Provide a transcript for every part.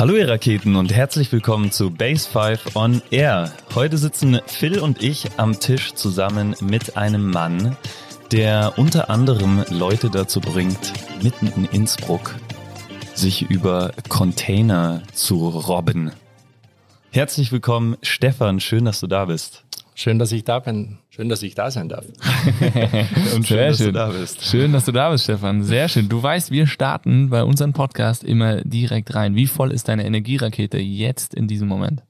Hallo ihr Raketen und herzlich willkommen zu Base 5 on Air. Heute sitzen Phil und ich am Tisch zusammen mit einem Mann, der unter anderem Leute dazu bringt, mitten in Innsbruck sich über Container zu robben. Herzlich willkommen, Stefan. Schön, dass du da bist. Schön, dass ich da bin. Schön, dass ich da sein darf. Und schön, Sehr dass schön. du da bist. Schön, dass du da bist, Stefan. Sehr schön. Du weißt, wir starten bei unserem Podcast immer direkt rein. Wie voll ist deine Energierakete jetzt in diesem Moment?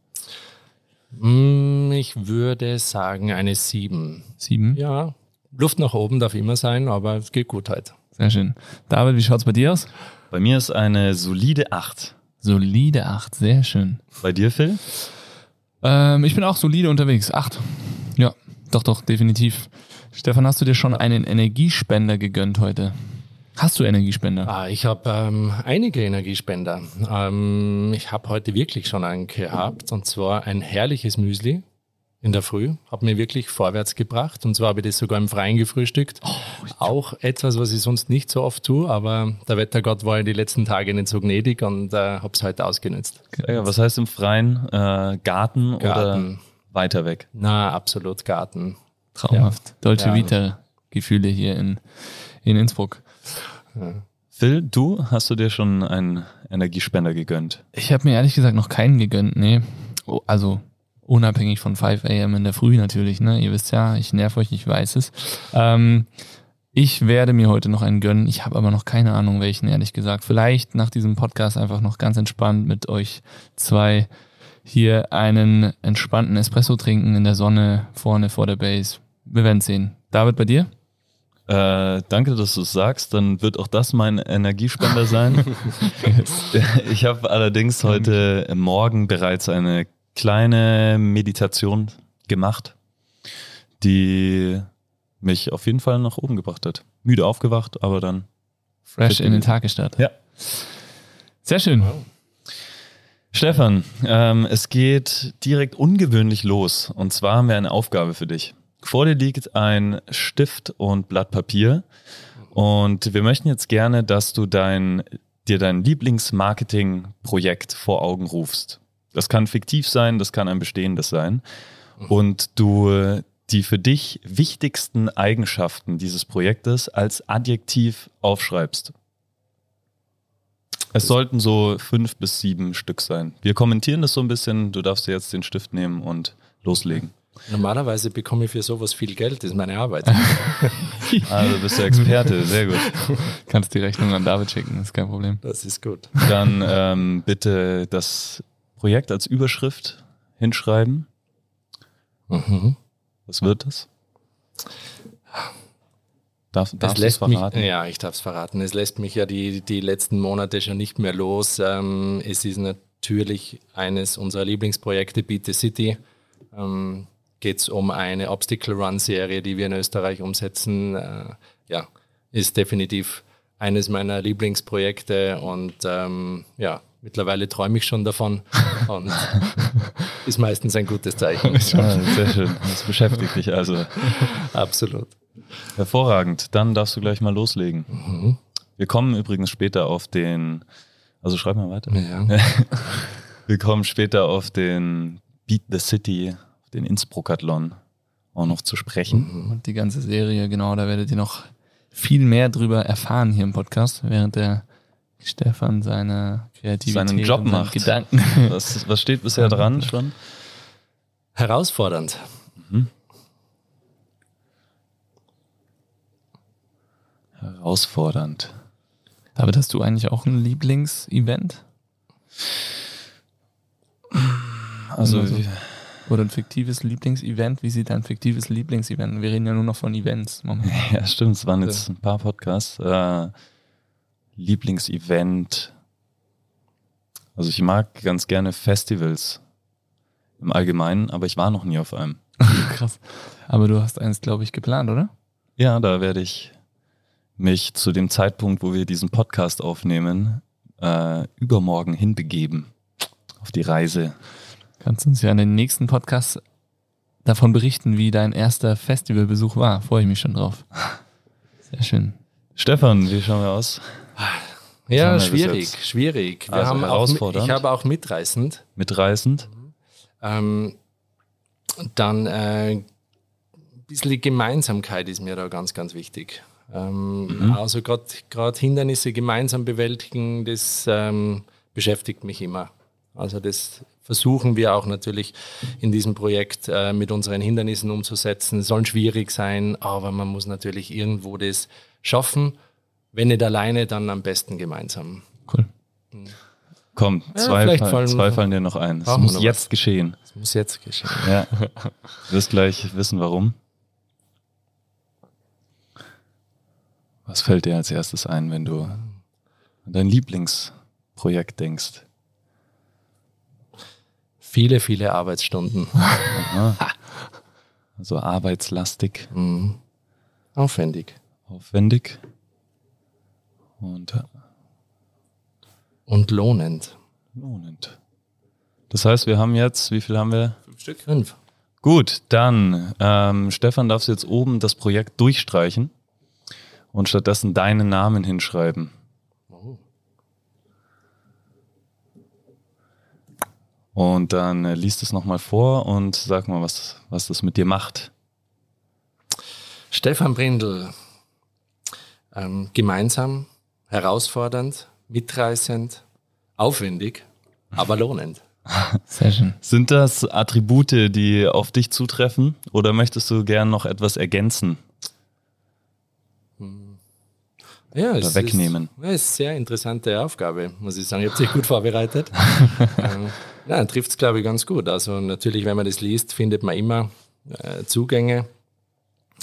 Mm, Ich würde sagen eine 7. Sieben? Ja, Luft nach oben darf immer sein, aber es geht gut heute. Sehr schön. David, wie schaut's bei dir aus? Bei mir ist eine solide 8. Solide acht. Sehr schön. Bei dir, Phil? Ähm, ich bin auch solide unterwegs. Acht. Ja, doch, doch, definitiv. Stefan, hast du dir schon einen Energiespender gegönnt heute? Hast du Energiespender? Ah, ich habe ähm, einige Energiespender. Ähm, ich habe heute wirklich schon einen gehabt und zwar ein herrliches Müsli in der Früh. Hat mir wirklich vorwärts gebracht und zwar habe ich das sogar im Freien gefrühstückt. Auch etwas, was ich sonst nicht so oft tue, aber der Wettergott war in die letzten Tage nicht so gnädig und äh, habe es heute ausgenutzt. Ja, was heißt im Freien? Äh, Garten, oder Garten. weiter weg? Na, absolut Garten. Traumhaft. Dolce Ja. Vita Gefühle hier in, in Innsbruck. Phil, du hast du dir schon einen Energiespender gegönnt? Ich habe mir ehrlich gesagt noch keinen gegönnt, nee. Oh, Also unabhängig von 5 a.m. in der Früh natürlich, ne? Ihr wisst ja, ich nerv euch, ich weiß es. Ähm, ich werde mir heute noch einen gönnen. Ich habe aber noch keine Ahnung, welchen, ehrlich gesagt. Vielleicht nach diesem Podcast einfach noch ganz entspannt mit euch zwei hier einen entspannten Espresso trinken in der Sonne vorne vor der Base. Wir werden sehen. David, bei dir? Äh, danke, dass du es sagst. Dann wird auch das mein Energiespender sein. ich habe allerdings heute Morgen bereits eine kleine Meditation gemacht, die mich auf jeden Fall nach oben gebracht hat. Müde aufgewacht, aber dann. Fresh in den. Tag gestartet. Ja. Sehr schön. Stefan, ähm, es geht direkt ungewöhnlich los. Und zwar haben wir eine Aufgabe für dich. Vor dir liegt ein Stift und Blatt Papier. Und wir möchten jetzt gerne, dass du dein, dir dein Lieblingsmarketing-Projekt vor Augen rufst. Das kann fiktiv sein, das kann ein bestehendes sein. Und du die für dich wichtigsten Eigenschaften dieses Projektes als Adjektiv aufschreibst. Es sollten so fünf bis sieben Stück sein. Wir kommentieren das so ein bisschen. Du darfst dir jetzt den Stift nehmen und loslegen. Normalerweise bekomme ich für sowas viel Geld, das ist meine Arbeit. Also bist du Experte, sehr gut. Kannst die Rechnung an David schicken, ist kein Problem. Das ist gut. Dann ähm, bitte das Projekt als Überschrift hinschreiben. Mhm. Was wird das? Darf, du es lässt mich, verraten? ja, ich darf es verraten. Es lässt mich ja die, die letzten Monate schon nicht mehr los. Ähm, es ist natürlich eines unserer Lieblingsprojekte, Beat the City. Ähm, Geht es um eine Obstacle Run Serie, die wir in Österreich umsetzen. Äh, ja, ist definitiv eines meiner Lieblingsprojekte und ähm, ja, mittlerweile träume ich schon davon und ist meistens ein gutes Zeichen. Ah, sehr schön. Das beschäftigt dich also. Absolut. Hervorragend. Dann darfst du gleich mal loslegen. Mhm. Wir kommen übrigens später auf den, also schreib mal weiter. Ja. Wir kommen später auf den Beat the City, auf den Innsbruckathlon auch noch zu sprechen. Und die ganze Serie, genau, da werdet ihr noch viel mehr drüber erfahren hier im Podcast, während der Stefan seine Kreativität Seinen Job und seine macht. Gedanken. Was, was steht bisher dran schon? Herausfordernd. Herausfordernd. David, hast du eigentlich auch ein Lieblingsevent? Also, Also- Oder ein fiktives Lieblingsevent? Wie sieht dein fiktives Lieblingsevent? Wir reden ja nur noch von Events momentan. ja, stimmt, es waren jetzt ein paar Podcasts. Äh, Lieblingsevent. Also ich mag ganz gerne Festivals im Allgemeinen, aber ich war noch nie auf einem. Krass. Aber du hast eins, glaube ich, geplant, oder? Ja, da werde ich mich zu dem Zeitpunkt, wo wir diesen Podcast aufnehmen, äh, übermorgen hinbegeben auf die Reise. Kannst uns ja in den nächsten Podcast davon berichten, wie dein erster Festivalbesuch war. Freue ich mich schon drauf. Sehr schön. Stefan, wie schauen wir aus? Ja, schwierig, schwierig. Wir also haben herausfordernd. Auch, ich habe auch mitreißend. Mitreißend. Ähm, dann äh, ein bisschen die Gemeinsamkeit ist mir da ganz, ganz wichtig. Ähm, mhm. Also gerade Hindernisse gemeinsam bewältigen, das ähm, beschäftigt mich immer. Also das versuchen wir auch natürlich in diesem Projekt äh, mit unseren Hindernissen umzusetzen. Es soll schwierig sein, aber man muss natürlich irgendwo das schaffen. Wenn nicht alleine, dann am besten gemeinsam. Cool. Mhm. Komm, ja, zwei, fallen, zwei fallen dir noch ein. Es muss jetzt was. geschehen. Es muss jetzt geschehen. Ja. Du wirst gleich wissen, warum. Was fällt dir als erstes ein, wenn du an dein Lieblingsprojekt denkst? Viele, viele Arbeitsstunden. Also arbeitslastig. Mhm. Aufwendig. Aufwendig. Und, äh, und lohnend. Lohnend. Das heißt, wir haben jetzt, wie viel haben wir? Fünf Stück. Fünf. Gut, dann, ähm, Stefan, darfst du jetzt oben das Projekt durchstreichen und stattdessen deinen Namen hinschreiben. Oh. Und dann äh, liest es nochmal vor und sag mal, was, was das mit dir macht. Stefan Brindl, ähm, gemeinsam, herausfordernd, mitreißend, aufwendig, aber lohnend. Sehr schön. Sind das Attribute, die auf dich zutreffen oder möchtest du gern noch etwas ergänzen? Ja, oder wegnehmen. Ist, ja, ist eine sehr interessante Aufgabe, muss ich sagen. Ich habe dich gut vorbereitet. ähm, ja, trifft es, glaube ich, ganz gut. Also natürlich, wenn man das liest, findet man immer äh, Zugänge.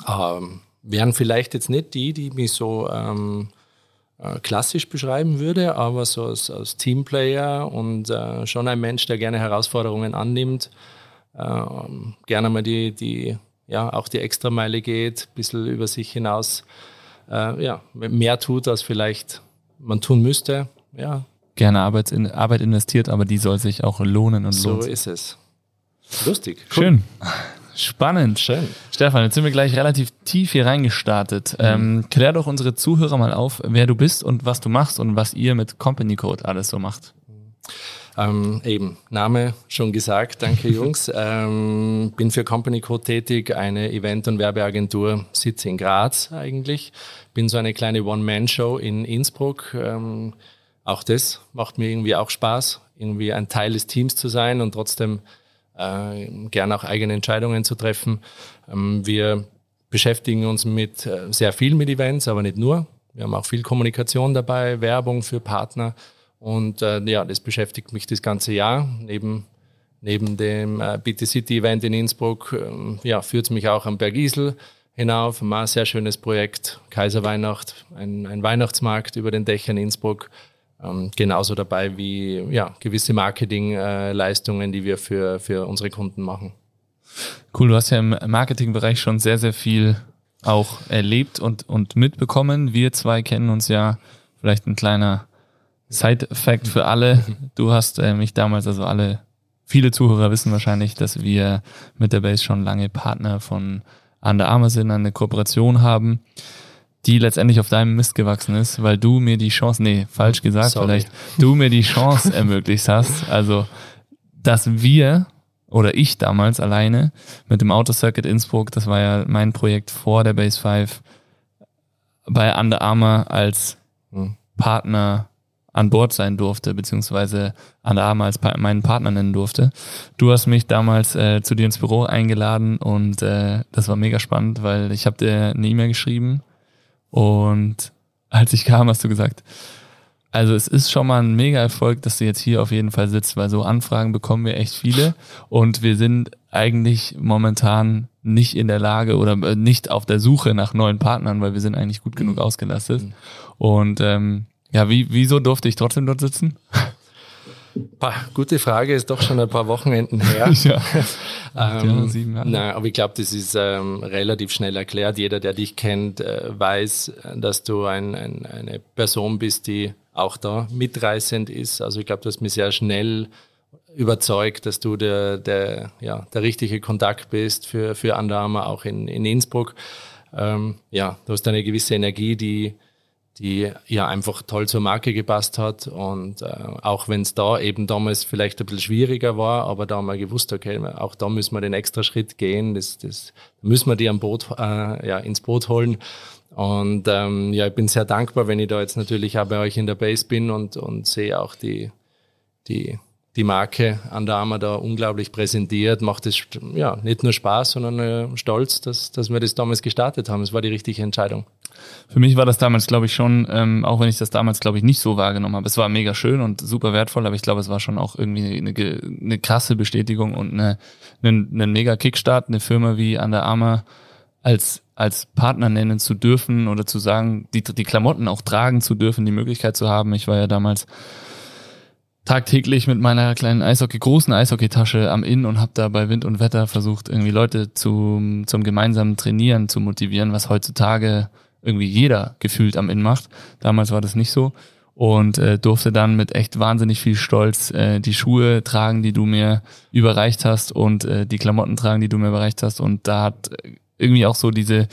Ähm, wären vielleicht jetzt nicht die, die mich so ähm, äh, klassisch beschreiben würde, aber so als, als Teamplayer und äh, schon ein Mensch, der gerne Herausforderungen annimmt, äh, gerne mal die, die, ja, auch die Extrameile geht, ein bisschen über sich hinaus äh, ja, mehr tut, als vielleicht man tun müsste. Ja. Gerne Arbeit, in, Arbeit investiert, aber die soll sich auch lohnen und so lohnt. So ist es. Lustig. Cool. Schön. Spannend. Schön. Stefan, jetzt sind wir gleich relativ tief hier reingestartet. Mhm. Ähm, klär doch unsere Zuhörer mal auf, wer du bist und was du machst und was ihr mit Company Code alles so macht. Ähm, eben, Name schon gesagt, danke Jungs. ähm, bin für Company Code tätig, eine Event- und Werbeagentur, sitze in Graz eigentlich. Bin so eine kleine One-Man-Show in Innsbruck. Ähm, auch das macht mir irgendwie auch Spaß, irgendwie ein Teil des Teams zu sein und trotzdem äh, gerne auch eigene Entscheidungen zu treffen. Ähm, wir beschäftigen uns mit äh, sehr viel mit Events, aber nicht nur. Wir haben auch viel Kommunikation dabei, Werbung für Partner. Und äh, ja, das beschäftigt mich das ganze Jahr. Neben, neben dem äh, BT City Event in Innsbruck ähm, ja, führt es mich auch am Bergisel hinauf. Ein sehr schönes Projekt, Kaiserweihnacht, ein, ein Weihnachtsmarkt über den Dächern Innsbruck. Ähm, genauso dabei wie ja, gewisse Marketingleistungen, äh, die wir für, für unsere Kunden machen. Cool, du hast ja im Marketingbereich schon sehr, sehr viel auch erlebt und, und mitbekommen. Wir zwei kennen uns ja vielleicht ein kleiner Side-Fact für alle. Du hast äh, mich damals, also alle, viele Zuhörer wissen wahrscheinlich, dass wir mit der Base schon lange Partner von Under Armour sind, eine Kooperation haben, die letztendlich auf deinem Mist gewachsen ist, weil du mir die Chance, nee, falsch gesagt, Sorry. vielleicht du mir die Chance ermöglicht hast. Also, dass wir oder ich damals alleine mit dem Autocircuit Innsbruck, das war ja mein Projekt vor der Base 5, bei Under Armour als hm. Partner an Bord sein durfte, beziehungsweise an der Arme als pa meinen Partner nennen durfte. Du hast mich damals äh, zu dir ins Büro eingeladen und äh, das war mega spannend, weil ich habe dir eine E-Mail geschrieben und als ich kam, hast du gesagt, also es ist schon mal ein mega Erfolg, dass du jetzt hier auf jeden Fall sitzt, weil so Anfragen bekommen wir echt viele und wir sind eigentlich momentan nicht in der Lage oder äh, nicht auf der Suche nach neuen Partnern, weil wir sind eigentlich gut genug ausgelastet. Mhm. Und ähm, ja, wie, wieso durfte ich trotzdem dort sitzen? Bah, gute Frage, ist doch schon ein paar Wochenenden her. ja. ähm, sieben Jahre. Nein, aber ich glaube, das ist ähm, relativ schnell erklärt. Jeder, der dich kennt, äh, weiß, dass du ein, ein, eine Person bist, die auch da mitreißend ist. Also ich glaube, du hast mich sehr schnell überzeugt, dass du der, der, ja, der richtige Kontakt bist für, für Under Armour, auch in, in Innsbruck. Ähm, ja, du hast eine gewisse Energie, die die ja einfach toll zur Marke gepasst hat. Und äh, auch wenn es da eben damals vielleicht ein bisschen schwieriger war, aber da haben wir gewusst, okay, auch da müssen wir den extra Schritt gehen, das, das müssen wir die am Boot, äh, ja, ins Boot holen. Und ähm, ja, ich bin sehr dankbar, wenn ich da jetzt natürlich auch bei euch in der Base bin und, und sehe auch die, die die Marke Under Armour da unglaublich präsentiert, macht es ja nicht nur Spaß, sondern äh, stolz, dass, dass wir das damals gestartet haben. Es war die richtige Entscheidung. Für mich war das damals, glaube ich, schon, ähm, auch wenn ich das damals, glaube ich, nicht so wahrgenommen habe. Es war mega schön und super wertvoll, aber ich glaube, es war schon auch irgendwie eine, eine krasse Bestätigung und eine, eine, eine mega Kickstart, eine Firma wie Under Armour als als Partner nennen zu dürfen oder zu sagen, die, die Klamotten auch tragen zu dürfen, die Möglichkeit zu haben. Ich war ja damals tagtäglich mit meiner kleinen Eishockey, großen Eishockeytasche am Inn und habe da bei Wind und Wetter versucht, irgendwie Leute zum, zum gemeinsamen Trainieren zu motivieren, was heutzutage irgendwie jeder gefühlt am Inn macht. Damals war das nicht so und äh, durfte dann mit echt wahnsinnig viel Stolz äh, die Schuhe tragen, die du mir überreicht hast und äh, die Klamotten tragen, die du mir überreicht hast und da hat irgendwie auch so diese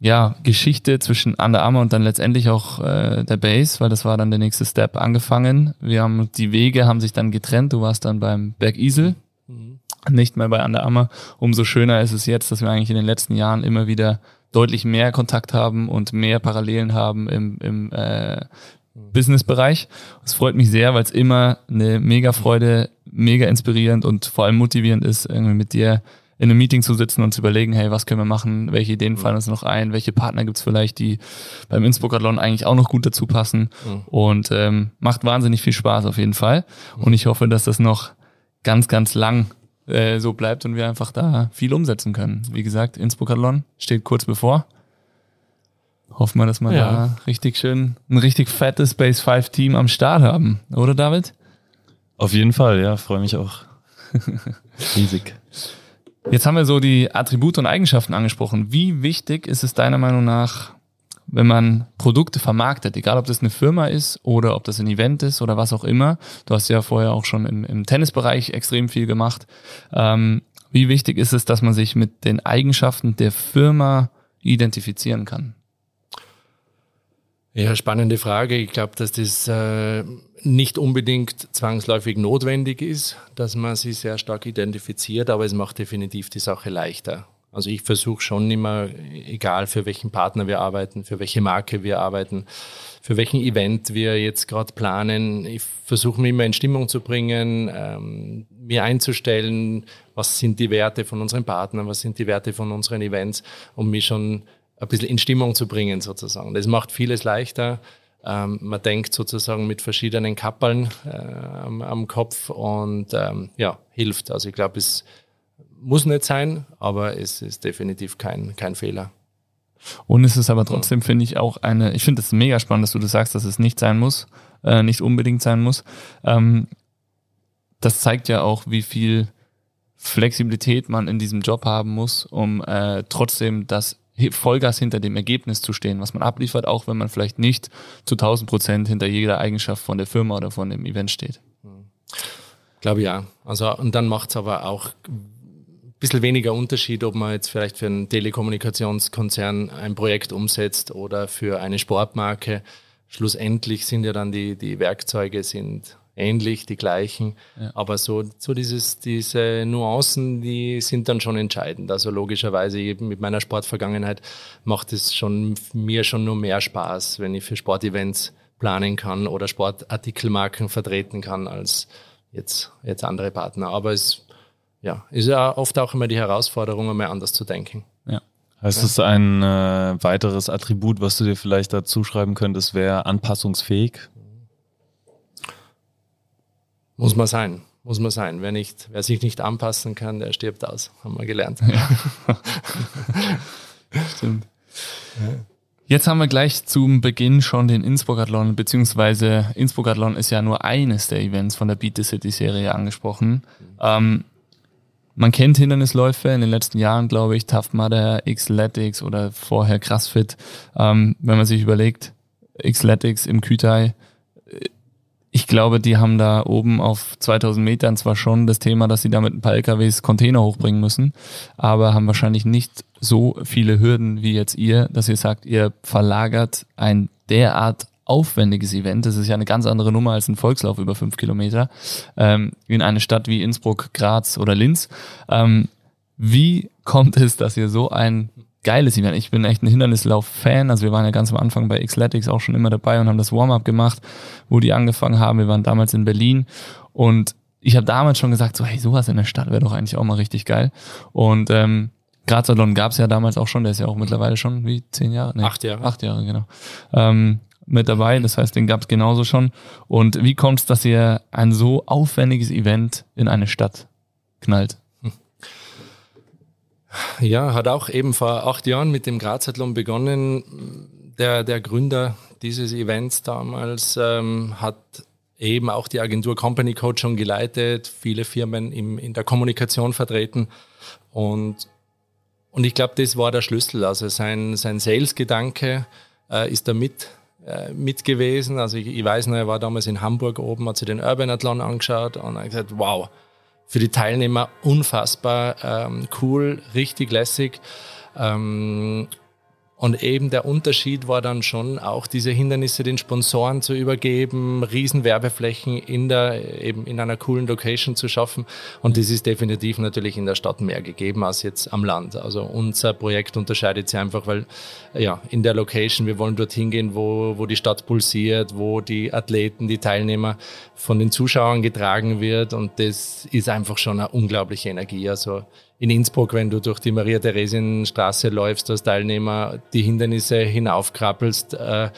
ja, Geschichte zwischen Under Armour und dann letztendlich auch äh, der Base, weil das war dann der nächste Step angefangen. Wir haben die Wege haben sich dann getrennt. Du warst dann beim Bergisel, mhm. nicht mehr bei Under Armour. Umso schöner ist es jetzt, dass wir eigentlich in den letzten Jahren immer wieder deutlich mehr Kontakt haben und mehr Parallelen haben im, im äh, Business-Bereich. Es freut mich sehr, weil es immer eine mega Freude, mega inspirierend und vor allem motivierend ist, irgendwie mit dir in einem Meeting zu sitzen und zu überlegen, hey, was können wir machen, welche Ideen fallen uns noch ein, welche Partner gibt's vielleicht, die beim Innsbruck-Athlon eigentlich auch noch gut dazu passen mhm. und ähm, macht wahnsinnig viel Spaß auf jeden Fall mhm. und ich hoffe, dass das noch ganz, ganz lang äh, so bleibt und wir einfach da viel umsetzen können. Wie gesagt, Innsbruck-Athlon steht kurz bevor. Hoffen wir, dass wir ja. da richtig schön ein richtig fettes Base 5 Team am Start haben, oder David? Auf jeden Fall, ja, freue mich auch. Riesig. Jetzt haben wir so die Attribute und Eigenschaften angesprochen. Wie wichtig ist es deiner Meinung nach, wenn man Produkte vermarktet, egal ob das eine Firma ist oder ob das ein Event ist oder was auch immer. Du hast ja vorher auch schon im, im Tennisbereich extrem viel gemacht. Ähm, wie wichtig ist es, dass man sich mit den Eigenschaften der Firma identifizieren kann? Ja, spannende Frage. Ich glaube, dass das äh, nicht unbedingt zwangsläufig notwendig ist, dass man sie sehr stark identifiziert, aber es macht definitiv die Sache leichter. Also ich versuche schon immer, egal für welchen Partner wir arbeiten, für welche Marke wir arbeiten, für welchen Event wir jetzt gerade planen, ich versuche mich immer in Stimmung zu bringen, ähm, mir einzustellen, was sind die Werte von unseren Partnern, was sind die Werte von unseren Events, um mich schon ein bisschen in Stimmung zu bringen sozusagen. Das macht vieles leichter. Ähm, man denkt sozusagen mit verschiedenen Kappeln äh, am, am, Kopf und ähm, ja, hilft. Also ich glaube, es muss nicht sein, aber es ist definitiv kein, kein Fehler. Und es ist aber trotzdem, finde ich, auch eine, ich finde es mega spannend, dass du das sagst, dass es nicht sein muss, äh, nicht unbedingt sein muss. Ähm, das zeigt ja auch, wie viel Flexibilität man in diesem Job haben muss, um äh, trotzdem das Vollgas hinter dem Ergebnis zu stehen, was man abliefert, auch wenn man vielleicht nicht zu 1000 Prozent hinter jeder Eigenschaft von der Firma oder von dem Event steht. Ich glaube ja. Also, und dann macht es aber auch ein bisschen weniger Unterschied, ob man jetzt vielleicht für einen Telekommunikationskonzern ein Projekt umsetzt oder für eine Sportmarke. Schlussendlich sind ja dann die, die Werkzeuge sind ähnlich, die gleichen. Ja. Aber so, so dieses, diese Nuancen, die sind dann schon entscheidend. Also logischerweise eben mit meiner Sportvergangenheit macht es schon mir schon nur mehr Spaß, wenn ich für Sportevents planen kann oder Sportartikelmarken vertreten kann als jetzt, jetzt andere Partner. Aber es ja, ist ja oft auch immer die Herausforderung, einmal anders zu denken. Ja. Heißt es ein äh, weiteres Attribut, was du dir vielleicht dazu schreiben könntest, wäre anpassungsfähig? Muss man sein. Muss man sein. Wer, nicht, wer sich nicht anpassen kann, der stirbt aus. Haben wir gelernt. Ja. Stimmt. Jetzt haben wir gleich zum Beginn schon den Innsbruck-Athlon, beziehungsweise Innsbruck-Athlon ist ja nur eines der Events von der Beat the City Serie angesprochen. Ähm, man kennt Hindernisläufe in den letzten Jahren, glaube ich, Tough Mudder, Xletics oder vorher CrossFit. Ähm, wenn man sich überlegt, Xletics im Kütai, ich glaube, die haben da oben auf 2000 Metern zwar schon das Thema, dass sie da mit ein paar LKWs Container hochbringen müssen, aber haben wahrscheinlich nicht so viele Hürden wie jetzt ihr, dass ihr sagt, ihr verlagert ein derart aufwendiges Event, das ist ja eine ganz andere Nummer als ein Volkslauf über fünf Kilometer, ähm, in eine Stadt wie Innsbruck, Graz oder Linz. Ähm, wie kommt es, dass ihr so ein geiles Event. Ich bin echt ein Hindernislauf-Fan. Also wir waren ja ganz am Anfang bei Xletics auch schon immer dabei und haben das Warm-up gemacht, wo die angefangen haben. Wir waren damals in Berlin und ich habe damals schon gesagt, so hey, sowas in der Stadt wäre doch eigentlich auch mal richtig geil. Und ähm, Grazalon gab es ja damals auch schon, der ist ja auch mittlerweile schon wie zehn Jahre? Nee, acht Jahre. Acht Jahre, genau. Ähm, mit dabei, das heißt, den gab es genauso schon. Und wie kommt es, dass ihr ein so aufwendiges Event in eine Stadt knallt? Ja, hat auch eben vor acht Jahren mit dem Grazathlon begonnen. Der, der Gründer dieses Events damals ähm, hat eben auch die Agentur Company Code schon geleitet, viele Firmen im, in der Kommunikation vertreten und, und ich glaube, das war der Schlüssel. Also sein, sein Sales-Gedanke äh, ist da mit, äh, mit gewesen. Also ich, ich weiß noch, er war damals in Hamburg oben, hat sich den Urban Athlon angeschaut und hat gesagt, wow, für die Teilnehmer unfassbar ähm, cool, richtig lässig. Ähm, und eben der Unterschied war dann schon auch diese Hindernisse den Sponsoren zu übergeben, Riesenwerbeflächen in der, eben in einer coolen Location zu schaffen. Und das ist definitiv natürlich in der Stadt mehr gegeben als jetzt am Land. Also unser Projekt unterscheidet sich einfach, weil, ja, in der Location, wir wollen dorthin gehen, wo, wo die Stadt pulsiert, wo die Athleten, die Teilnehmer von den Zuschauern getragen wird. Und das ist einfach schon eine unglaubliche Energie. Also, in Innsbruck, wenn du durch die Maria-Theresien-Straße läufst als Teilnehmer, die Hindernisse hinaufkrabbelst äh,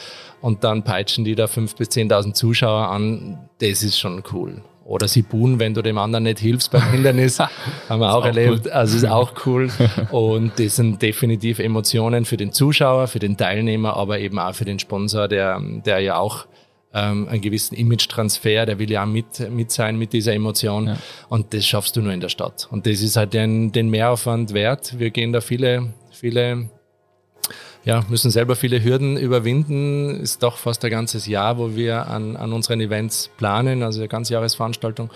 und dann peitschen die da fünf bis zehntausend Zuschauer an, das ist schon cool. Oder sie buhen, wenn du dem anderen nicht hilfst beim Hindernis. haben wir auch, auch erlebt. Cool. Also ist auch cool. Und das sind definitiv Emotionen für den Zuschauer, für den Teilnehmer, aber eben auch für den Sponsor, der, der ja auch ähm, einen gewissen Image-Transfer, der will ja auch mit, mit sein mit dieser Emotion. Ja. Und das schaffst du nur in der Stadt. Und das ist halt den, den Mehraufwand wert. Wir gehen da viele, viele, ja, müssen selber viele Hürden überwinden. Ist doch fast ein ganzes Jahr, wo wir an, an unseren Events planen, also eine ganze Jahresveranstaltung.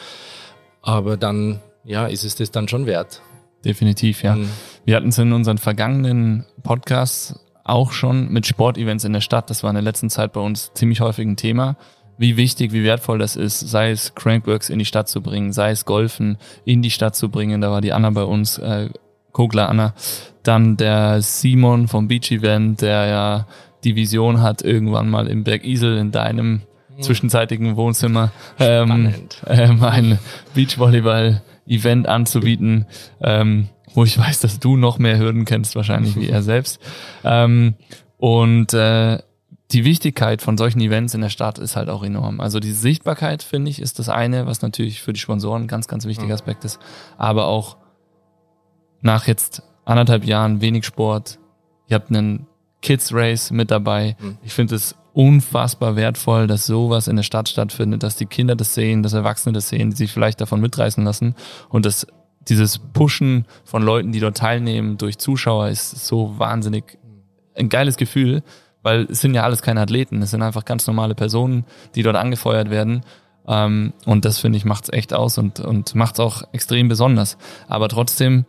Aber dann, ja, ist es das dann schon wert. Definitiv, ja. Mhm. Wir hatten es in unseren vergangenen Podcasts auch schon mit Sportevents in der Stadt. Das war in der letzten Zeit bei uns ziemlich häufig ein Thema. Wie wichtig, wie wertvoll das ist, sei es Crankworks in die Stadt zu bringen, sei es Golfen in die Stadt zu bringen. Da war die Anna bei uns, äh, Kogler Anna. Dann der Simon vom Beach Event, der ja die Vision hat, irgendwann mal im Berg Isel in deinem hm. zwischenzeitigen Wohnzimmer ähm, ähm, ein Beachvolleyball-Event anzubieten. Ähm, wo ich weiß, dass du noch mehr Hürden kennst, wahrscheinlich wie er selbst. Ähm, und äh, die Wichtigkeit von solchen Events in der Stadt ist halt auch enorm. Also die Sichtbarkeit, finde ich, ist das eine, was natürlich für die Sponsoren ein ganz, ganz wichtiger Aspekt ist. Aber auch nach jetzt anderthalb Jahren wenig Sport, ihr habt einen Kids Race mit dabei. Mhm. Ich finde es unfassbar wertvoll, dass sowas in der Stadt stattfindet, dass die Kinder das sehen, dass Erwachsene das sehen, die sich vielleicht davon mitreißen lassen und das dieses Pushen von Leuten, die dort teilnehmen durch Zuschauer ist so wahnsinnig ein geiles Gefühl, weil es sind ja alles keine Athleten, es sind einfach ganz normale Personen, die dort angefeuert werden. Ähm, und das finde ich macht's echt aus und, und macht's auch extrem besonders. Aber trotzdem,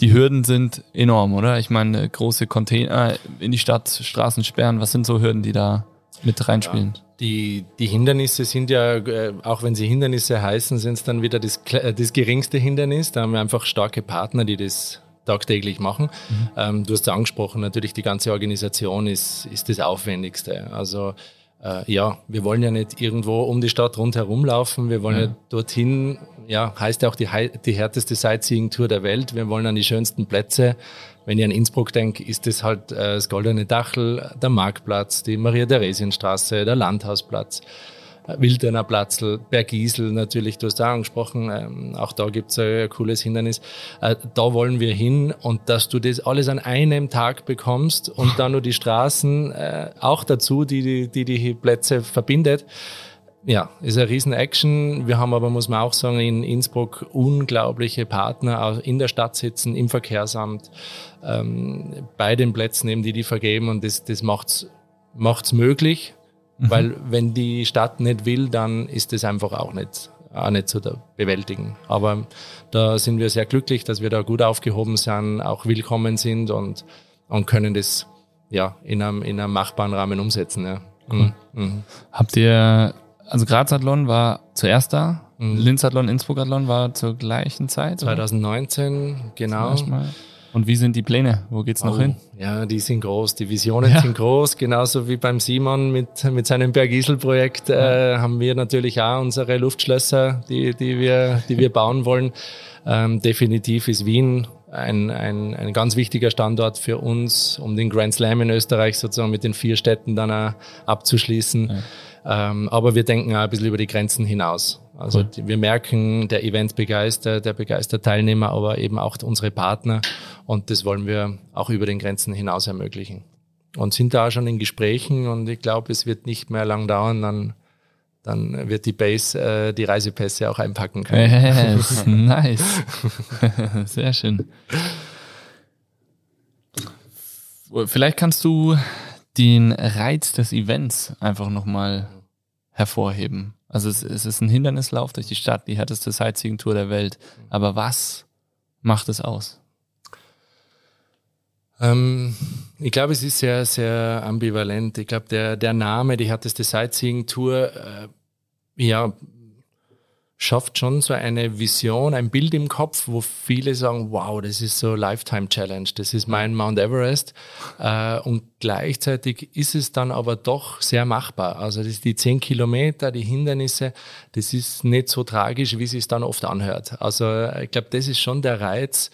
die Hürden sind enorm, oder? Ich meine, große Container in die Stadt, Straßen sperren, was sind so Hürden, die da mit reinspielen? Ja. Die, die Hindernisse sind ja, äh, auch wenn sie Hindernisse heißen, sind es dann wieder das, äh, das geringste Hindernis. Da haben wir einfach starke Partner, die das tagtäglich machen. Mhm. Ähm, du hast es angesprochen, natürlich die ganze Organisation ist, ist das Aufwendigste. Also äh, ja, wir wollen ja nicht irgendwo um die Stadt rundherum laufen. Wir wollen ja, ja dorthin, ja, heißt ja auch die, die härteste Sightseeing-Tour der Welt. Wir wollen an die schönsten Plätze. Wenn ich an Innsbruck denke, ist das halt äh, das Goldene Dachel, der Marktplatz, die Maria-Theresienstraße, der Landhausplatz, äh, Wildener Platzl, Bergisel natürlich, du hast auch angesprochen, ähm, auch da gibt's ein, ein cooles Hindernis. Äh, da wollen wir hin und dass du das alles an einem Tag bekommst und dann nur die Straßen äh, auch dazu, die die, die, die Plätze verbindet ja, ist eine riesen Action. Wir haben aber, muss man auch sagen, in Innsbruck unglaubliche Partner in der Stadt sitzen, im Verkehrsamt, ähm, bei den Plätzen eben, die die vergeben und das, das macht's, macht's möglich. Mhm. Weil wenn die Stadt nicht will, dann ist es einfach auch nicht, auch nicht zu bewältigen. Aber da sind wir sehr glücklich, dass wir da gut aufgehoben sind, auch willkommen sind und, und können das ja, in, einem, in einem machbaren Rahmen umsetzen. Ja. Cool. Mhm. Habt ihr, also Grazathlon war zuerst da, mhm. Linzathlon, Innsbruckathlon war zur gleichen Zeit? 2019, oder? genau. Und wie sind die Pläne? Wo geht's noch oh, hin? Ja, die sind groß. Die Visionen ja. sind groß. Genauso wie beim Simon mit, mit seinem Bergisel-Projekt äh, haben wir natürlich auch unsere Luftschlösser, die, die, wir, die wir bauen wollen. Ähm, definitiv ist Wien ein, ein, ein ganz wichtiger Standort für uns, um den Grand Slam in Österreich sozusagen mit den vier Städten dann auch abzuschließen. Ja. Ähm, aber wir denken auch ein bisschen über die Grenzen hinaus. Also cool. wir merken, der Event begeistert, der begeistert Teilnehmer, aber eben auch unsere Partner. Und das wollen wir auch über den Grenzen hinaus ermöglichen. Und sind da schon in Gesprächen und ich glaube, es wird nicht mehr lang dauern, dann dann wird die Base äh, die Reisepässe auch einpacken können. Yes, nice. Sehr schön. Vielleicht kannst du den Reiz des Events einfach nochmal hervorheben. Also es, es, ist ein Hindernislauf durch die Stadt, die härteste Sightseeing-Tour der Welt. Aber was macht es aus? Ähm, ich glaube, es ist sehr, sehr ambivalent. Ich glaube, der, der Name, die härteste Sightseeing-Tour, äh, ja, schafft schon so eine Vision, ein Bild im Kopf, wo viele sagen, wow, das ist so Lifetime Challenge, das ist mein Mount Everest. Äh, und gleichzeitig ist es dann aber doch sehr machbar. Also das die zehn Kilometer, die Hindernisse, das ist nicht so tragisch, wie es sich dann oft anhört. Also ich glaube, das ist schon der Reiz,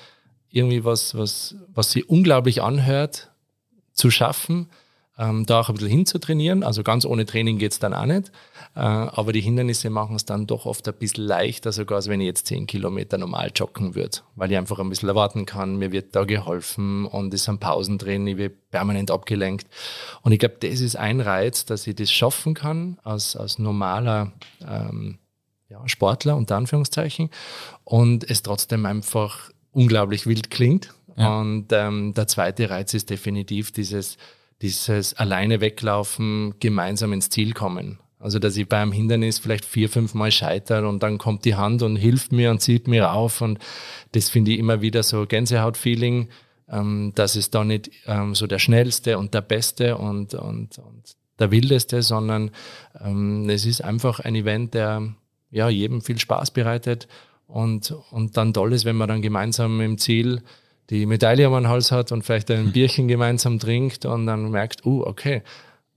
irgendwie was, was, was sie unglaublich anhört, zu schaffen, ähm, da auch ein bisschen hinzutrainieren. Also ganz ohne Training geht's dann auch nicht. Äh, aber die Hindernisse machen es dann doch oft ein bisschen leichter, sogar als wenn ich jetzt zehn Kilometer normal joggen würde, weil ich einfach ein bisschen erwarten kann, mir wird da geholfen und es sind Pausen drin, ich werde permanent abgelenkt. Und ich glaube, das ist ein Reiz, dass ich das schaffen kann als, als normaler ähm, ja, Sportler, unter Anführungszeichen, und es trotzdem einfach unglaublich wild klingt. Ja. Und ähm, der zweite Reiz ist definitiv dieses, dieses alleine weglaufen, gemeinsam ins Ziel kommen. Also, dass ich beim Hindernis vielleicht vier, fünf Mal scheitere und dann kommt die Hand und hilft mir und zieht mir auf. Und das finde ich immer wieder so Gänsehaut-Feeling, ähm, dass es da nicht ähm, so der schnellste und der beste und, und, und der wildeste, sondern ähm, es ist einfach ein Event, der ja jedem viel Spaß bereitet und, und dann toll ist, wenn man dann gemeinsam im Ziel die Medaille am Hals hat und vielleicht ein Bierchen gemeinsam trinkt und dann merkt, uh, okay,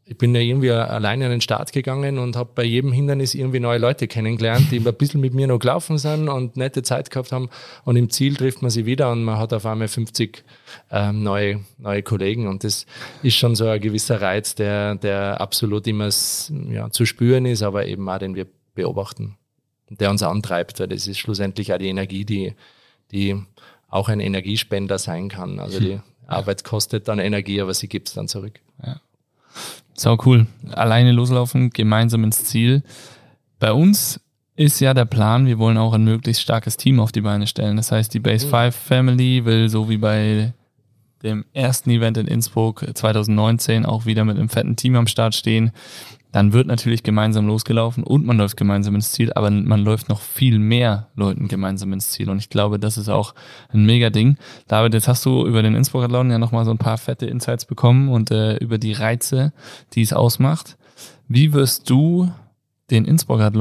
ich bin ja irgendwie alleine an den Start gegangen und habe bei jedem Hindernis irgendwie neue Leute kennengelernt, die ein bisschen mit mir noch gelaufen sind und nette Zeit gehabt haben. Und im Ziel trifft man sie wieder und man hat auf einmal 50 ähm, neue, neue Kollegen. Und das ist schon so ein gewisser Reiz, der, der absolut immer ja, zu spüren ist, aber eben auch den wir beobachten der uns antreibt, weil das ist schlussendlich auch die Energie, die, die auch ein Energiespender sein kann. Also die ja. Arbeit kostet dann Energie, aber sie gibt es dann zurück. Ja. Sau cool. Alleine loslaufen, gemeinsam ins Ziel. Bei uns ist ja der Plan, wir wollen auch ein möglichst starkes Team auf die Beine stellen. Das heißt, die Base 5 Family will so wie bei dem ersten Event in Innsbruck 2019 auch wieder mit einem fetten Team am Start stehen dann wird natürlich gemeinsam losgelaufen und man läuft gemeinsam ins Ziel, aber man läuft noch viel mehr Leuten gemeinsam ins Ziel. Und ich glaube, das ist auch ein mega Ding. David, jetzt hast du über den Innsbrucker ja nochmal so ein paar fette Insights bekommen und äh, über die Reize, die es ausmacht. Wie wirst du den Innsbrucker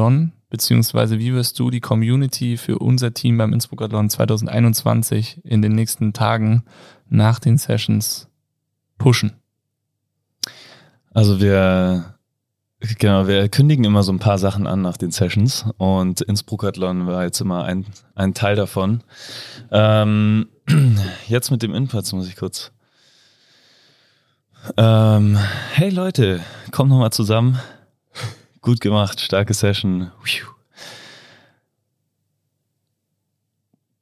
beziehungsweise wie wirst du die Community für unser Team beim Innsbrucker 2021 in den nächsten Tagen nach den Sessions pushen? Also wir Genau, wir kündigen immer so ein paar Sachen an nach den Sessions und Innsbruckathlon war jetzt immer ein, ein Teil davon. Ähm, jetzt mit dem Inputs muss ich kurz. Ähm, hey Leute, kommt nochmal zusammen. Gut gemacht, starke Session.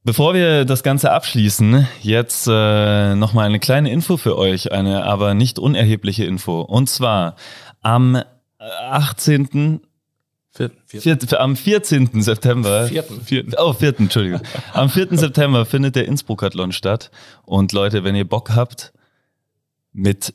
Bevor wir das Ganze abschließen, jetzt äh, nochmal eine kleine Info für euch, eine aber nicht unerhebliche Info. Und zwar am 18. Vierten. Vier, am 14. September. Vierten. Vier, oh, 4. Entschuldigung. Am 4. September findet der Innsbruck-Athlon statt. Und Leute, wenn ihr Bock habt, mit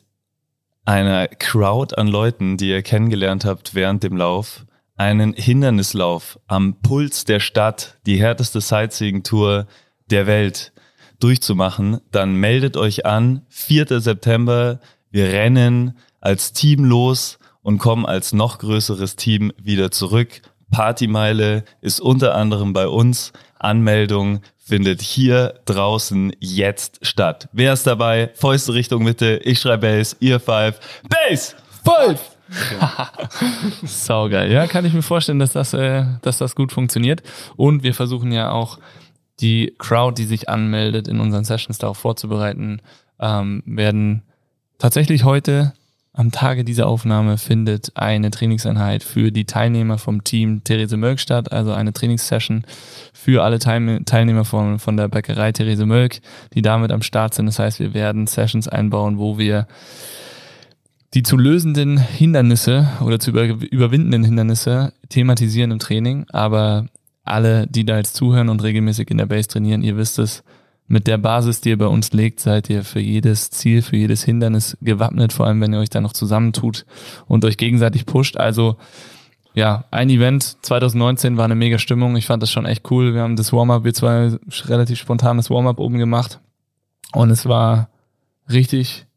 einer Crowd an Leuten, die ihr kennengelernt habt während dem Lauf, einen Hindernislauf am Puls der Stadt, die härteste Sightseeing-Tour der Welt durchzumachen, dann meldet euch an. 4. September, wir rennen als Team los und kommen als noch größeres Team wieder zurück. Partymeile ist unter anderem bei uns. Anmeldung findet hier draußen jetzt statt. Wer ist dabei? Fäuste Richtung Mitte. Ich schreibe Bass, ihr Five. Bass! Five! Saugeil. Ja, kann ich mir vorstellen, dass das, äh, dass das gut funktioniert. Und wir versuchen ja auch die Crowd, die sich anmeldet, in unseren Sessions darauf vorzubereiten, ähm, werden tatsächlich heute am Tage dieser Aufnahme findet eine Trainingseinheit für die Teilnehmer vom Team Therese Mölk statt, also eine Trainingssession für alle Teilnehmer von, von der Bäckerei Therese Mölk, die damit am Start sind. Das heißt, wir werden Sessions einbauen, wo wir die zu lösenden Hindernisse oder zu über, überwindenden Hindernisse thematisieren im Training, aber alle, die da jetzt zuhören und regelmäßig in der Base trainieren, ihr wisst es, mit der Basis, die ihr bei uns legt, seid ihr für jedes Ziel, für jedes Hindernis gewappnet, vor allem wenn ihr euch da noch zusammentut und euch gegenseitig pusht. Also ja, ein Event 2019 war eine mega Stimmung. Ich fand das schon echt cool. Wir haben das Warm-up, wir zwei relativ spontanes Warm-up oben gemacht und es war richtig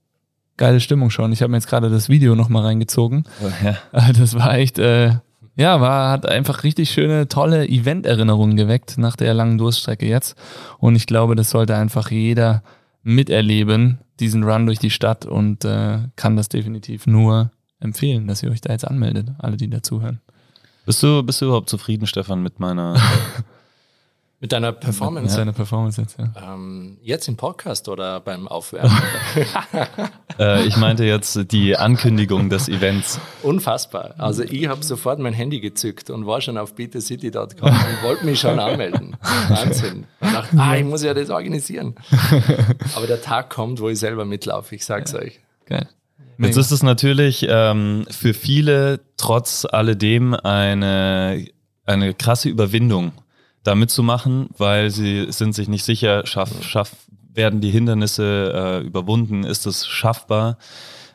geile Stimmung schon. Ich habe mir jetzt gerade das Video nochmal reingezogen. Ja. Das war echt äh, ja, war, hat einfach richtig schöne, tolle Event-Erinnerungen geweckt nach der langen Durststrecke jetzt. Und ich glaube, das sollte einfach jeder miterleben, diesen Run durch die Stadt und äh, kann das definitiv nur empfehlen, dass ihr euch da jetzt anmeldet, alle, die dazuhören. Bist du, bist du überhaupt zufrieden, Stefan, mit meiner Mit deiner Performance? Mit deiner Performance jetzt, ja. Ähm, jetzt im Podcast oder beim Aufwärmen? äh, ich meinte jetzt die Ankündigung des Events. Unfassbar. Also ich habe sofort mein Handy gezückt und war schon auf beatthecity.com und wollte mich schon anmelden. Wahnsinn. Und dachte, ah, ich muss ja das organisieren. Aber der Tag kommt, wo ich selber mitlaufe, ich sag's ja. euch. Geil. Jetzt ist es natürlich ähm, für viele trotz alledem eine, eine krasse Überwindung da mitzumachen, weil sie sind sich nicht sicher, schaff, schaff, werden die Hindernisse äh, überwunden, ist es schaffbar?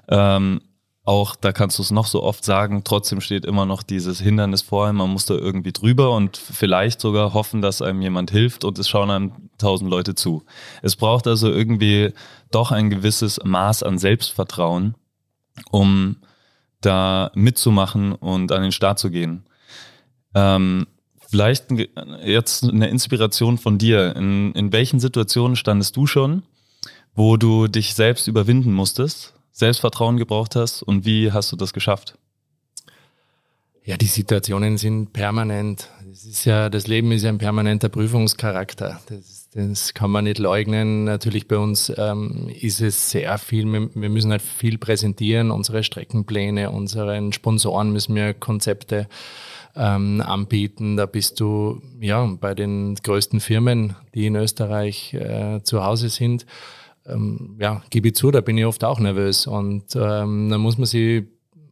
Ähm, auch da kannst du es noch so oft sagen, trotzdem steht immer noch dieses Hindernis vor einem, man muss da irgendwie drüber und vielleicht sogar hoffen, dass einem jemand hilft und es schauen einem tausend Leute zu. Es braucht also irgendwie doch ein gewisses Maß an Selbstvertrauen, um da mitzumachen und an den Start zu gehen. Ähm, Vielleicht jetzt eine Inspiration von dir. In, in welchen Situationen standest du schon, wo du dich selbst überwinden musstest, Selbstvertrauen gebraucht hast und wie hast du das geschafft? Ja, die Situationen sind permanent. Das ist ja, das Leben ist ja ein permanenter Prüfungscharakter. Das, das kann man nicht leugnen. Natürlich bei uns ähm, ist es sehr viel. Wir, wir, müssen halt viel präsentieren, unsere Streckenpläne, unseren Sponsoren müssen wir Konzepte ähm, anbieten. Da bist du ja bei den größten Firmen, die in Österreich äh, zu Hause sind. Ähm, ja, gebe ich zu, da bin ich oft auch nervös. Und ähm, da muss man sich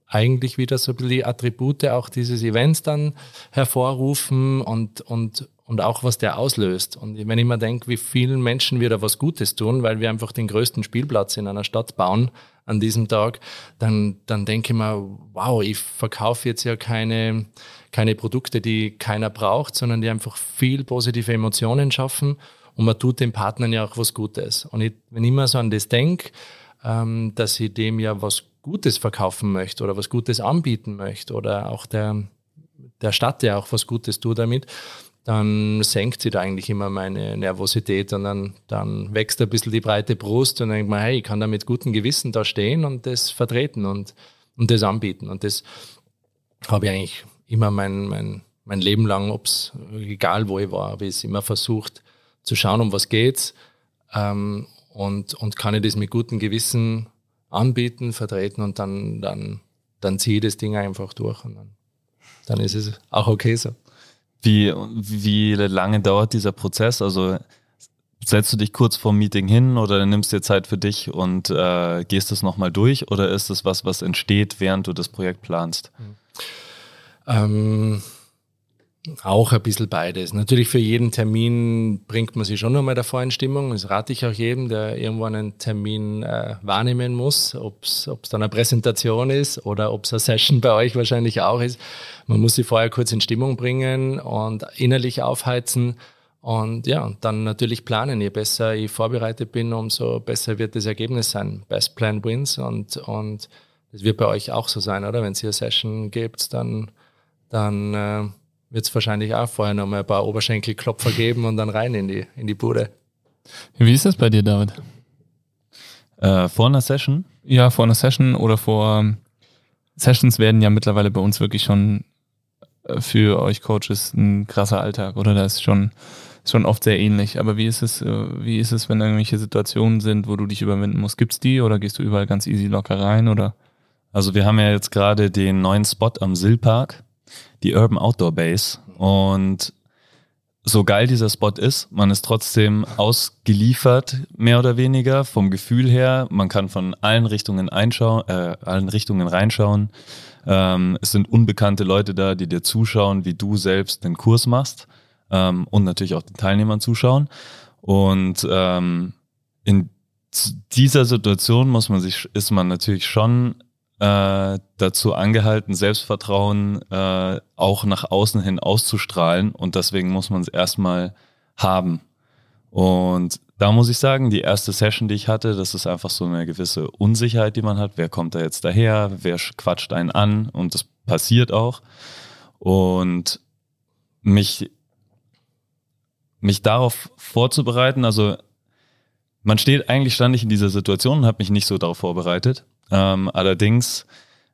eigentlich wieder so ein bisschen die Attribute auch dieses Events dann hervorrufen und, und, und auch was der auslöst. Und wenn ich mir denke, wie vielen Menschen wir da was Gutes tun, weil wir einfach den größten Spielplatz in einer Stadt bauen an diesem Tag, dann, dann denke ich mir, wow, ich verkaufe jetzt ja keine, keine Produkte, die keiner braucht, sondern die einfach viel positive Emotionen schaffen und man tut den Partnern ja auch was Gutes. Und ich, wenn ich immer so an das denke, ähm, dass ich dem ja was Gutes verkaufen möchte oder was Gutes anbieten möchte oder auch der, der Stadt ja auch was Gutes tut damit, dann senkt sich da eigentlich immer meine Nervosität und dann, dann wächst ein bisschen die breite Brust und dann denkt man, hey, ich kann da mit gutem Gewissen da stehen und das vertreten und, und das anbieten. Und das habe ich eigentlich immer mein, mein, mein Leben lang, ob's, egal wo ich war, habe ich es immer versucht zu schauen, um was geht's ähm, und, und kann ich das mit gutem Gewissen anbieten, vertreten und dann, dann, dann ziehe ich das Ding einfach durch und dann, dann ist es auch okay so. Wie, wie lange dauert dieser Prozess? Also setzt du dich kurz vor dem Meeting hin oder nimmst dir Zeit für dich und äh, gehst es nochmal durch oder ist es was, was entsteht, während du das Projekt planst? Ähm, Auch ein bisschen beides. Natürlich für jeden Termin bringt man sich schon nochmal davor in Stimmung. Das rate ich auch jedem, der irgendwo einen Termin äh, wahrnehmen muss, ob es dann eine Präsentation ist oder ob es eine Session bei euch wahrscheinlich auch ist. Man muss sich vorher kurz in Stimmung bringen und innerlich aufheizen und ja, dann natürlich planen. Je besser ich vorbereitet bin, umso besser wird das Ergebnis sein. Best Plan wins und, und das wird bei euch auch so sein, oder? Wenn es hier Session gibt, dann, dann äh, wird es wahrscheinlich auch vorher noch mal ein paar Oberschenkelklopfer geben und dann rein in die, in die Bude. Wie ist das bei dir, David? Äh, vor einer Session? Ja, vor einer Session oder vor Sessions werden ja mittlerweile bei uns wirklich schon äh, für euch Coaches ein krasser Alltag, oder? Das ist schon, schon oft sehr ähnlich. Aber wie ist es, äh, wie ist es, wenn irgendwelche Situationen sind, wo du dich überwinden musst? Gibt's die oder gehst du überall ganz easy locker rein oder? Also wir haben ja jetzt gerade den neuen Spot am Sillpark die Urban Outdoor Base. Und so geil dieser Spot ist, man ist trotzdem ausgeliefert, mehr oder weniger, vom Gefühl her. Man kann von allen Richtungen einschauen, äh, allen Richtungen reinschauen. Ähm, es sind unbekannte Leute da, die dir zuschauen, wie du selbst den Kurs machst ähm, und natürlich auch den Teilnehmern zuschauen. Und ähm, in dieser Situation muss man sich, ist man natürlich schon äh, dazu angehalten, Selbstvertrauen äh, auch nach außen hin auszustrahlen und deswegen muss man es erstmal haben. Und da muss ich sagen, die erste Session, die ich hatte, das ist einfach so eine gewisse Unsicherheit, die man hat. Wer kommt da jetzt daher? Wer quatscht einen an? Und das passiert auch. Und mich, mich darauf vorzubereiten, also man steht, eigentlich stand ich in dieser Situation und habe mich nicht so darauf vorbereitet. Ähm, allerdings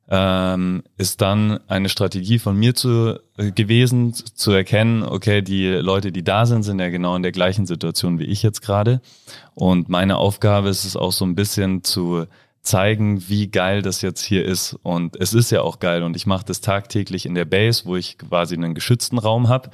ähm, ist dann eine Strategie von mir zu, äh, gewesen, zu erkennen, okay, die Leute, die da sind, sind ja genau in der gleichen Situation wie ich jetzt gerade. Und meine Aufgabe ist es auch so ein bisschen zu zeigen, wie geil das jetzt hier ist. Und es ist ja auch geil. Und ich mache das tagtäglich in der Base, wo ich quasi einen geschützten Raum habe.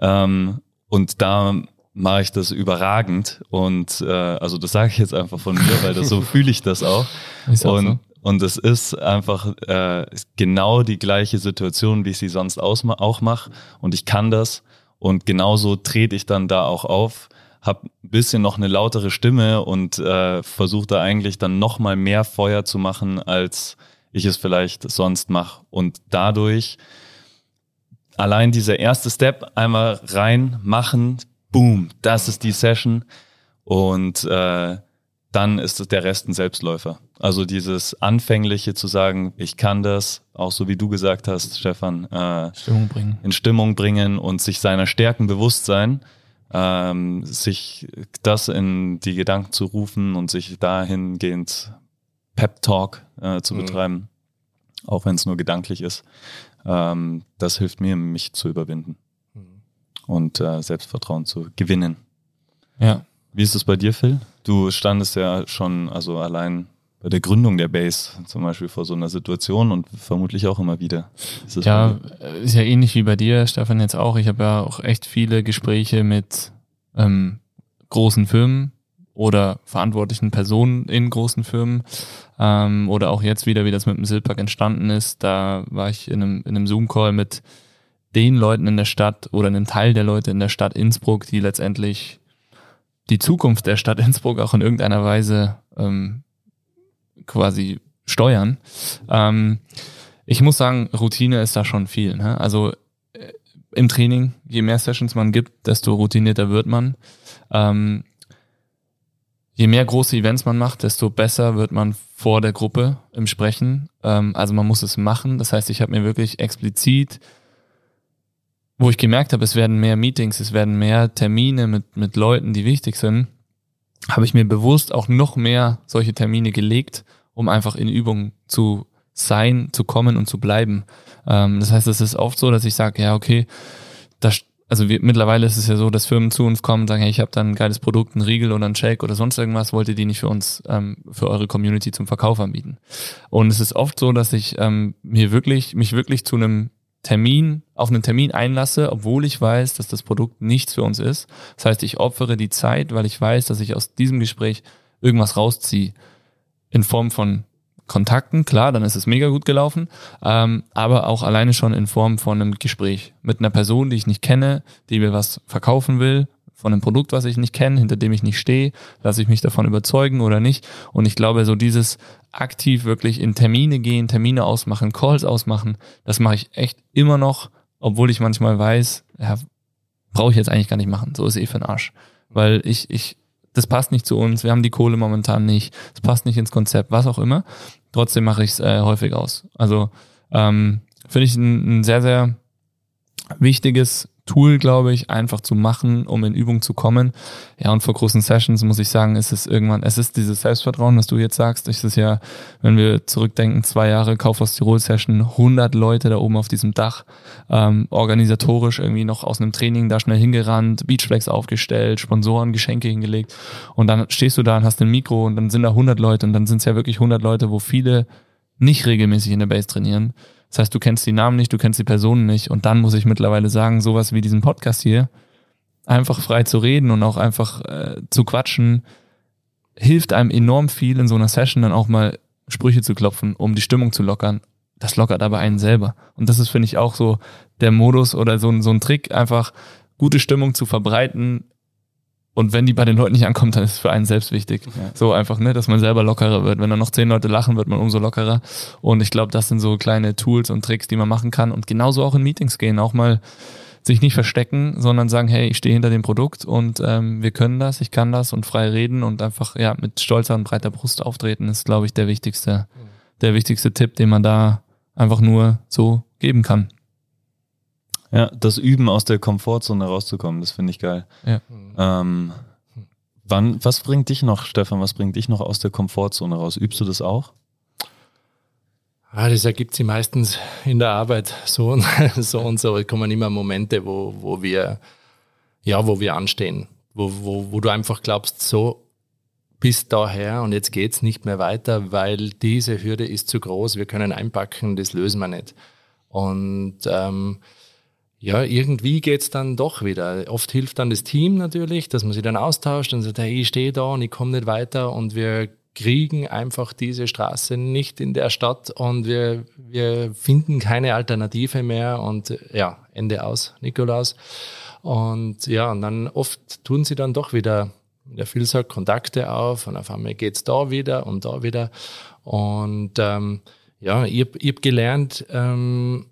Ähm, und da mache ich das überragend. Und äh, also das sage ich jetzt einfach von mir, weil das so fühle ich das auch. und, so. und es ist einfach äh, genau die gleiche Situation, wie ich sie sonst auch mache. Und ich kann das. Und genauso trete ich dann da auch auf, habe ein bisschen noch eine lautere Stimme und äh, versuche da eigentlich dann noch mal mehr Feuer zu machen, als ich es vielleicht sonst mache. Und dadurch allein dieser erste Step einmal rein machen, boom, das ist die Session und äh, dann ist es der Rest ein Selbstläufer. Also dieses Anfängliche zu sagen, ich kann das, auch so wie du gesagt hast, Stefan, äh, Stimmung bringen. in Stimmung bringen und sich seiner Stärken bewusst sein, ähm, sich das in die Gedanken zu rufen und sich dahingehend Pep Talk äh, zu mhm. betreiben, auch wenn es nur gedanklich ist. Ähm, das hilft mir, mich zu überwinden und äh, Selbstvertrauen zu gewinnen. Ja. Wie ist es bei dir, Phil? Du standest ja schon, also allein bei der Gründung der Base zum Beispiel vor so einer Situation und vermutlich auch immer wieder. Ist ja, ist ja ähnlich wie bei dir, Stefan, jetzt auch. Ich habe ja auch echt viele Gespräche mit ähm, großen Firmen oder verantwortlichen Personen in großen Firmen ähm, oder auch jetzt wieder, wie das mit dem Silpack entstanden ist. Da war ich in einem, in einem Zoom-Call mit den Leuten in der Stadt oder einem Teil der Leute in der Stadt Innsbruck, die letztendlich die Zukunft der Stadt Innsbruck auch in irgendeiner Weise ähm, quasi steuern. Ähm, ich muss sagen, Routine ist da schon viel. Ne? Also äh, im Training, je mehr Sessions man gibt, desto routinierter wird man. Ähm, je mehr große Events man macht, desto besser wird man vor der Gruppe im Sprechen. Ähm, also man muss es machen. Das heißt, ich habe mir wirklich explizit wo ich gemerkt habe, es werden mehr Meetings, es werden mehr Termine mit, mit Leuten, die wichtig sind, habe ich mir bewusst auch noch mehr solche Termine gelegt, um einfach in Übung zu sein, zu kommen und zu bleiben. Ähm, das heißt, es ist oft so, dass ich sage, ja, okay, das, also wir, mittlerweile ist es ja so, dass Firmen zu uns kommen und sagen, hey, ich habe da ein geiles Produkt, ein Riegel oder ein Shake oder sonst irgendwas, wollt ihr die nicht für uns, ähm, für eure Community zum Verkauf anbieten? Und es ist oft so, dass ich ähm, mir wirklich, mich wirklich zu einem Termin, auf einen Termin einlasse, obwohl ich weiß, dass das Produkt nichts für uns ist. Das heißt, ich opfere die Zeit, weil ich weiß, dass ich aus diesem Gespräch irgendwas rausziehe in Form von Kontakten, klar, dann ist es mega gut gelaufen, ähm, aber auch alleine schon in Form von einem Gespräch mit einer Person, die ich nicht kenne, die mir was verkaufen will, von einem Produkt, was ich nicht kenne, hinter dem ich nicht stehe, lasse ich mich davon überzeugen oder nicht. Und ich glaube, so dieses aktiv wirklich in Termine gehen, Termine ausmachen, Calls ausmachen, das mache ich echt immer noch, obwohl ich manchmal weiß, ja, brauche ich jetzt eigentlich gar nicht machen. So ist eh für den Arsch. Weil ich, ich, das passt nicht zu uns, wir haben die Kohle momentan nicht, es passt nicht ins Konzept, was auch immer. Trotzdem mache ich es äh, häufig aus. Also ähm, finde ich ein, ein sehr, sehr wichtiges Tool, glaube ich, einfach zu machen, um in Übung zu kommen. Ja, und vor großen Sessions muss ich sagen, ist es irgendwann, es ist dieses Selbstvertrauen, was du jetzt sagst. Es ist ja, wenn wir zurückdenken, zwei Jahre Kaufhaus Tirol Session, 100 Leute da oben auf diesem Dach, ähm, organisatorisch irgendwie noch aus einem Training da schnell hingerannt, Beachflex aufgestellt, Sponsoren, Geschenke hingelegt. Und dann stehst du da und hast ein Mikro und dann sind da 100 Leute und dann sind es ja wirklich 100 Leute, wo viele nicht regelmäßig in der Base trainieren das heißt, du kennst die Namen nicht, du kennst die Personen nicht. Und dann muss ich mittlerweile sagen, sowas wie diesen Podcast hier, einfach frei zu reden und auch einfach äh, zu quatschen, hilft einem enorm viel in so einer Session dann auch mal Sprüche zu klopfen, um die Stimmung zu lockern. Das lockert aber einen selber. Und das ist, finde ich, auch so der Modus oder so, so ein Trick, einfach gute Stimmung zu verbreiten, und wenn die bei den Leuten nicht ankommt, dann ist es für einen selbst wichtig. Ja. So einfach, ne, dass man selber lockerer wird. Wenn dann noch zehn Leute lachen, wird man umso lockerer. Und ich glaube, das sind so kleine Tools und Tricks, die man machen kann. Und genauso auch in Meetings gehen, auch mal sich nicht verstecken, sondern sagen, hey, ich stehe hinter dem Produkt und ähm, wir können das, ich kann das und frei reden und einfach ja mit stolzer und breiter Brust auftreten, ist, glaube ich, der wichtigste, der wichtigste Tipp, den man da einfach nur so geben kann. Ja, das Üben aus der Komfortzone rauszukommen, das finde ich geil. Ja. Ähm, wann, was bringt dich noch, Stefan, was bringt dich noch aus der Komfortzone raus? Übst du das auch? Ah, das ergibt sich meistens in der Arbeit so und so und so. Es kommen immer Momente, wo, wo wir, ja, wo wir anstehen, wo, wo, wo du einfach glaubst, so bis daher und jetzt geht's nicht mehr weiter, weil diese Hürde ist zu groß, wir können einpacken, das lösen wir nicht. Und ähm, ja, irgendwie geht's dann doch wieder. Oft hilft dann das Team natürlich, dass man sich dann austauscht und sagt, hey, ich stehe da und ich komme nicht weiter und wir kriegen einfach diese Straße nicht in der Stadt und wir, wir finden keine Alternative mehr und ja, Ende aus, Nikolaus. Und ja, und dann oft tun sie dann doch wieder, der viel sagt, Kontakte auf und auf einmal geht's da wieder und da wieder. Und ähm, ja, ich habe hab gelernt, ähm,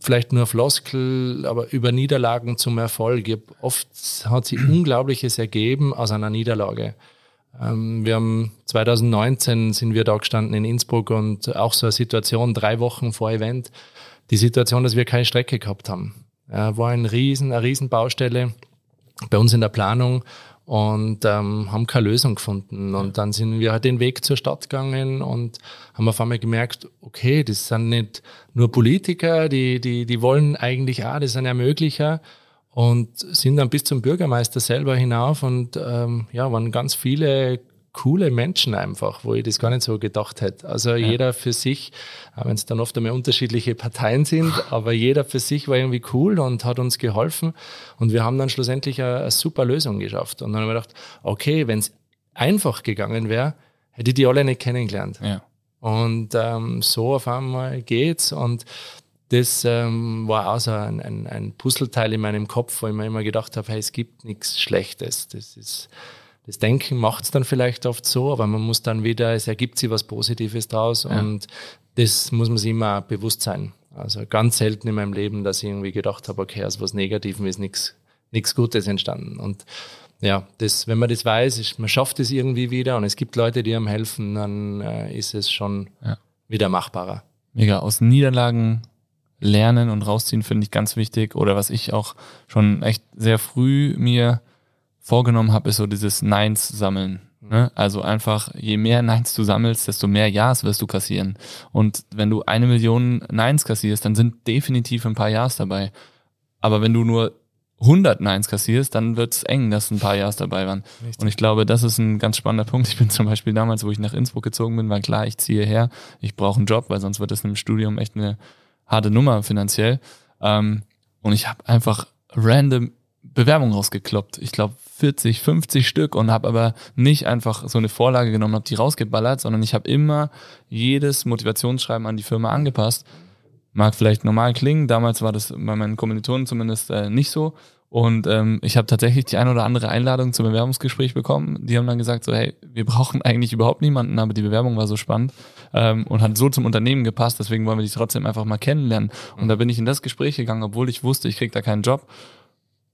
vielleicht nur Floskel, aber über Niederlagen zum Erfolg. oft hat sich Unglaubliches ergeben aus einer Niederlage. Ähm, wir haben 2019 sind wir da gestanden in Innsbruck und auch so eine Situation drei Wochen vor Event. Die Situation, dass wir keine Strecke gehabt haben. war ein riesen, eine Riesenbaustelle bei uns in der Planung und ähm, haben keine Lösung gefunden. Und dann sind wir halt den Weg zur Stadt gegangen und haben auf einmal gemerkt, okay, das sind nicht nur Politiker, die, die, die wollen eigentlich auch, das sind Ermöglicher und sind dann bis zum Bürgermeister selber hinauf und ähm, ja, waren ganz viele coole Menschen einfach, wo ich das gar nicht so gedacht hätte. Also ja. jeder für sich, wenn es dann oft einmal unterschiedliche Parteien sind, aber jeder für sich war irgendwie cool und hat uns geholfen und wir haben dann schlussendlich eine, eine super Lösung geschafft. Und dann haben wir gedacht, okay, wenn es einfach gegangen wäre, hätte ich die alle nicht kennengelernt. Ja. Und ähm, so auf einmal geht's und das ähm, war auch so ein, ein, ein Puzzleteil in meinem Kopf, wo ich mir immer gedacht habe, hey, es gibt nichts Schlechtes. Das ist das Denken macht es dann vielleicht oft so, aber man muss dann wieder, es ergibt sich was Positives draus ja. und das muss man sich immer bewusst sein. Also ganz selten in meinem Leben, dass ich irgendwie gedacht habe, okay, aus was Negativem ist nichts nichts Gutes entstanden. Und ja, das, wenn man das weiß, ist, man schafft es irgendwie wieder und es gibt Leute, die einem helfen, dann äh, ist es schon ja. wieder machbarer. Mega. Aus Niederlagen lernen und rausziehen finde ich ganz wichtig. Oder was ich auch schon echt sehr früh mir vorgenommen habe, ist so dieses Neins sammeln. Ne? Also einfach, je mehr Neins du sammelst, desto mehr Ja's wirst du kassieren. Und wenn du eine Million Neins kassierst, dann sind definitiv ein paar Ja's dabei. Aber wenn du nur 100 Neins kassierst, dann wird's eng, dass ein paar Ja's dabei waren. Richtig. Und ich glaube, das ist ein ganz spannender Punkt. Ich bin zum Beispiel damals, wo ich nach Innsbruck gezogen bin, war klar, ich ziehe her, ich brauche einen Job, weil sonst wird es im Studium echt eine harte Nummer finanziell. Ähm, und ich habe einfach random Bewerbungen rausgekloppt. Ich glaube 40, 50 Stück und habe aber nicht einfach so eine Vorlage genommen, habe die rausgeballert, sondern ich habe immer jedes Motivationsschreiben an die Firma angepasst. Mag vielleicht normal klingen, damals war das bei meinen Kommilitonen zumindest äh, nicht so. Und ähm, ich habe tatsächlich die ein oder andere Einladung zum Bewerbungsgespräch bekommen. Die haben dann gesagt, so hey, wir brauchen eigentlich überhaupt niemanden, aber die Bewerbung war so spannend ähm, und hat so zum Unternehmen gepasst, deswegen wollen wir dich trotzdem einfach mal kennenlernen. Und da bin ich in das Gespräch gegangen, obwohl ich wusste, ich krieg da keinen Job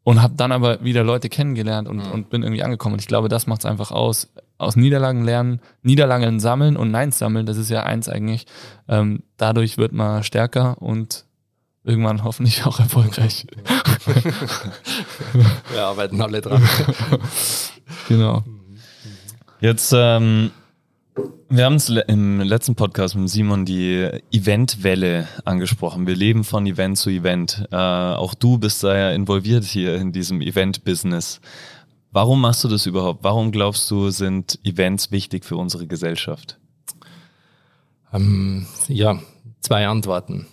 und habe dann aber wieder Leute kennengelernt und, mhm. und bin irgendwie angekommen. Und ich glaube, das macht es einfach aus. Aus Niederlagen lernen, Niederlagen sammeln und Neins sammeln, das ist ja eins eigentlich. Ähm, dadurch wird man stärker und irgendwann hoffentlich auch erfolgreich. Wir arbeiten alle dran. genau. Jetzt ähm, wir haben es im letzten Podcast mit Simon die Eventwelle angesprochen. Wir leben von Event zu Event. Äh, auch du bist da ja involviert hier in diesem Event-Business. Warum machst du das überhaupt? Warum glaubst du, sind Events wichtig für unsere Gesellschaft? Ähm, ja, zwei Antworten.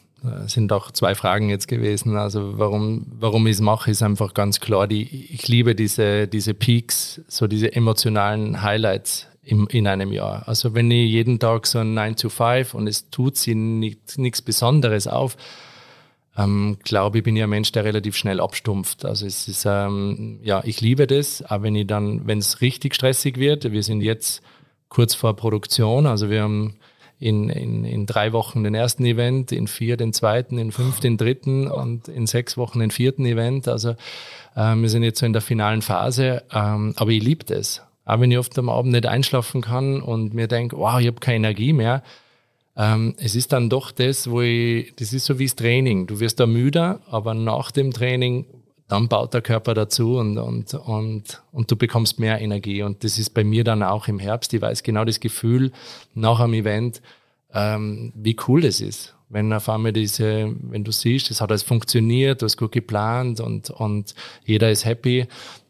Es sind auch zwei Fragen jetzt gewesen. Also warum, warum ich es mache, ist einfach ganz klar. Die, ich liebe diese, diese Peaks, so diese emotionalen Highlights im, in einem Jahr. Also wenn ich jeden Tag so ein 9 to 5 und es tut sich nichts Besonderes auf, ähm, glaube ich, bin ich ein Mensch, der relativ schnell abstumpft. Also es ist, ähm, ja, ich liebe das, aber wenn ich dann, wenn es richtig stressig wird, wir sind jetzt kurz vor Produktion, also wir haben in, in, in drei Wochen den ersten Event, in vier den zweiten, in fünf den dritten und in sechs Wochen den vierten Event. Also ähm, wir sind jetzt so in der finalen Phase, ähm, aber ich liebe das. Auch wenn ich oft am Abend nicht einschlafen kann und mir denke, wow, ich habe keine Energie mehr. Ähm, es ist dann doch das, wo ich, das ist so wie das Training. Du wirst da müder, aber nach dem Training, dann baut der Körper dazu und, und, und, und du bekommst mehr Energie. Und das ist bei mir dann auch im Herbst. Ich weiß genau das Gefühl nach einem Event, ähm, wie cool das ist. Wenn auf einmal diese, wenn du siehst, es hat alles funktioniert, du hast gut geplant und, und jeder ist happy,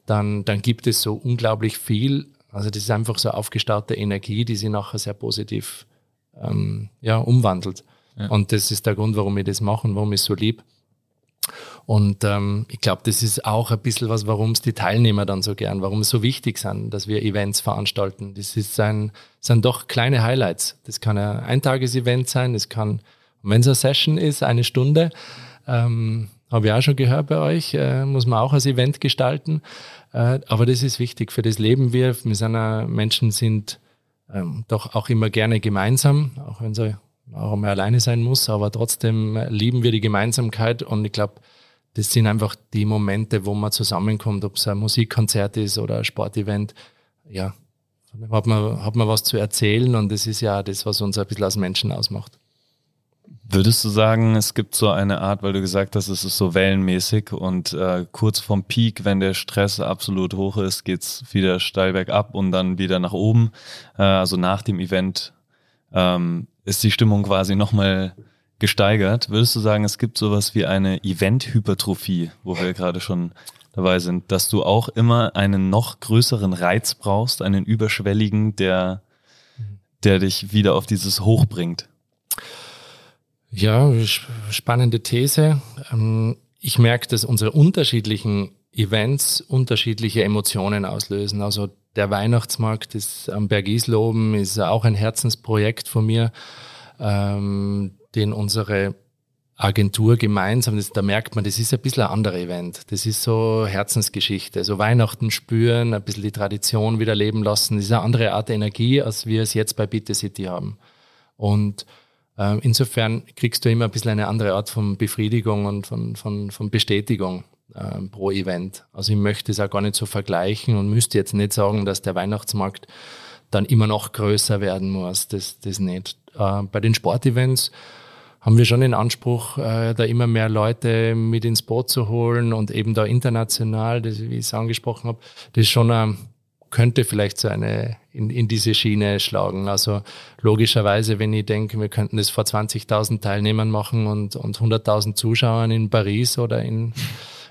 dann, dann gibt es so unglaublich viel. Also das ist einfach so aufgestaute Energie, die sich nachher sehr positiv ähm, ja, umwandelt. Ja. Und das ist der Grund, warum ich das mache und warum ich es so lieb. Und ähm, ich glaube, das ist auch ein bisschen was, warum es die Teilnehmer dann so gern, warum es so wichtig sind, dass wir Events veranstalten. Das ist ein, sind doch kleine Highlights. Das kann ein Eintages-Event sein, das kann, wenn es eine Session ist, eine Stunde, ähm, habe ich auch schon gehört bei euch, äh, muss man auch als Event gestalten. Äh, aber das ist wichtig, für das leben wir. Wir sind auch, Menschen sind ähm, doch auch immer gerne gemeinsam, auch wenn sie auch einmal alleine sein muss, aber trotzdem lieben wir die Gemeinsamkeit und ich glaube, das sind einfach die Momente, wo man zusammenkommt, ob es ein Musikkonzert ist oder ein Sportevent. Ja, hat man, hat man was zu erzählen und das ist ja das, was uns ein bisschen als Menschen ausmacht. Würdest du sagen, es gibt so eine Art, weil du gesagt hast, es ist so wellenmäßig und äh, kurz vorm Peak, wenn der Stress absolut hoch ist, geht's wieder steil bergab und dann wieder nach oben. Äh, also nach dem Event ähm, ist die Stimmung quasi nochmal gesteigert. Würdest du sagen, es gibt sowas wie eine Event-Hypertrophie, wo wir gerade schon dabei sind, dass du auch immer einen noch größeren Reiz brauchst, einen überschwelligen, der, der dich wieder auf dieses Hoch bringt? Ja, spannende These. Ähm, ich merke, dass unsere unterschiedlichen Events unterschiedliche Emotionen auslösen. Also der Weihnachtsmarkt ist am Berg Isloben ist auch ein Herzensprojekt von mir, ähm, den unsere Agentur gemeinsam, das, da merkt man, das ist ein bisschen ein anderer Event. Das ist so Herzensgeschichte. So Weihnachten spüren, ein bisschen die Tradition wieder leben lassen. Das ist eine andere Art Energie, als wir es jetzt bei Bitte City haben. Und insofern kriegst du immer ein bisschen eine andere Art von Befriedigung und von, von, von Bestätigung äh, pro Event. Also ich möchte es auch gar nicht so vergleichen und müsste jetzt nicht sagen, dass der Weihnachtsmarkt dann immer noch größer werden muss. Das, das nicht. Äh, bei den Sportevents haben wir schon den Anspruch, äh, da immer mehr Leute mit ins Boot zu holen und eben da international, das, wie ich es angesprochen habe, das ist schon ein könnte vielleicht so eine in, in diese Schiene schlagen. Also logischerweise, wenn ich denke, wir könnten das vor 20.000 Teilnehmern machen und, und 100.000 Zuschauern in Paris oder in,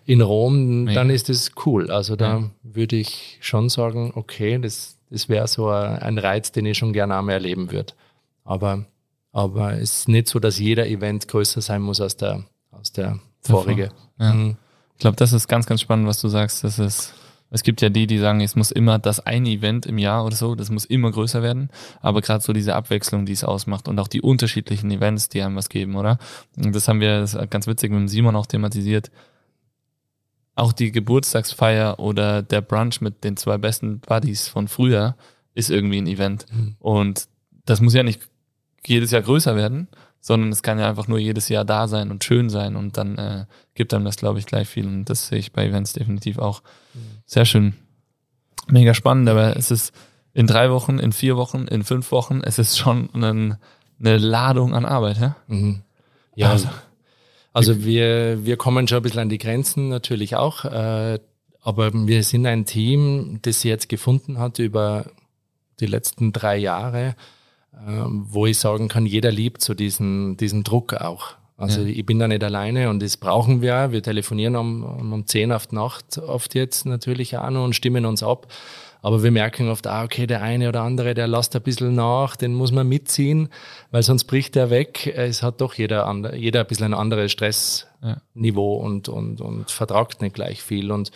in Rom, ja. dann ist das cool. Also da ja. würde ich schon sagen, okay, das, das wäre so ein Reiz, den ich schon gerne einmal erleben würde. Aber, aber es ist nicht so, dass jeder Event größer sein muss als der, als der vorige. Ja. Mhm. Ich glaube, das ist ganz, ganz spannend, was du sagst. Das ist, es gibt ja die, die sagen, es muss immer das eine Event im Jahr oder so, das muss immer größer werden. Aber gerade so diese Abwechslung, die es ausmacht und auch die unterschiedlichen Events, die einem was geben, oder? Und das haben wir das ganz witzig mit dem Simon auch thematisiert. Auch die Geburtstagsfeier oder der Brunch mit den zwei besten Buddies von früher ist irgendwie ein Event. Mhm. Und das muss ja nicht jedes Jahr größer werden, sondern es kann ja einfach nur jedes Jahr da sein und schön sein und dann äh, gibt einem das, glaube ich, gleich viel und das sehe ich bei Events definitiv auch. Mhm. Sehr schön. Mega spannend, aber es ist in drei Wochen, in vier Wochen, in fünf Wochen, es ist schon ein, eine Ladung an Arbeit, ja? Mhm. Ja, also, also wir, wir kommen schon ein bisschen an die Grenzen natürlich auch, äh, aber wir sind ein Team, das sie jetzt gefunden hat über die letzten drei Jahre, wo ich sagen kann, jeder liebt so diesen, diesen Druck auch. Also ja. ich bin da nicht alleine und das brauchen wir. Wir telefonieren um, um 10 auf die Nacht oft jetzt natürlich auch noch und stimmen uns ab. Aber wir merken oft, ah, okay, der eine oder andere, der lasst ein bisschen nach, den muss man mitziehen, weil sonst bricht er weg. Es hat doch jeder, jeder ein bisschen ein anderes Stressniveau ja. und, und, und vertragt nicht gleich viel. Und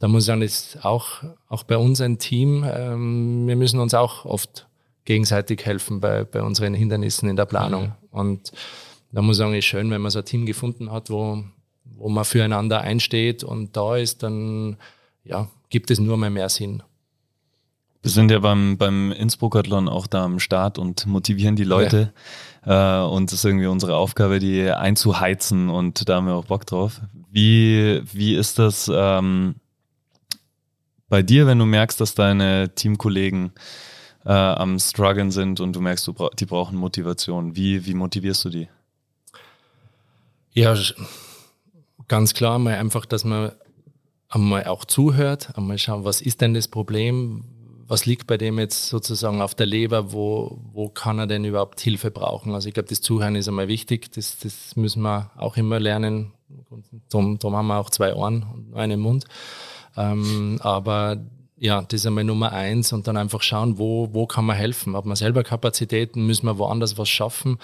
da muss ich sagen, ist auch, auch bei uns ein Team, ähm, wir müssen uns auch oft gegenseitig helfen bei, bei unseren Hindernissen in der Planung. Ja. Und da muss ich sagen, ist schön, wenn man so ein Team gefunden hat, wo, wo man füreinander einsteht und da ist, dann ja, gibt es nur mehr mehr Sinn. Wir sind ja beim, beim Innsbruck-Athlon auch da am Start und motivieren die Leute. Ja. Äh, und es ist irgendwie unsere Aufgabe, die einzuheizen und da haben wir auch Bock drauf. Wie, wie ist das ähm, bei dir, wenn du merkst, dass deine Teamkollegen äh, am struggeln sind und du merkst, du bra die brauchen Motivation. Wie, wie motivierst du die? Ja, ganz klar mal einfach, dass man einmal auch zuhört, einmal schauen, was ist denn das Problem, was liegt bei dem jetzt sozusagen auf der Leber, wo, wo kann er denn überhaupt Hilfe brauchen? Also ich glaube, das Zuhören ist einmal wichtig, das, das müssen wir auch immer lernen. Darum, darum haben wir auch zwei Ohren und einen Mund. Ähm, aber ja, das ist einmal Nummer eins und dann einfach schauen, wo, wo kann man helfen? Hat man selber Kapazitäten? Müssen wir woanders was schaffen?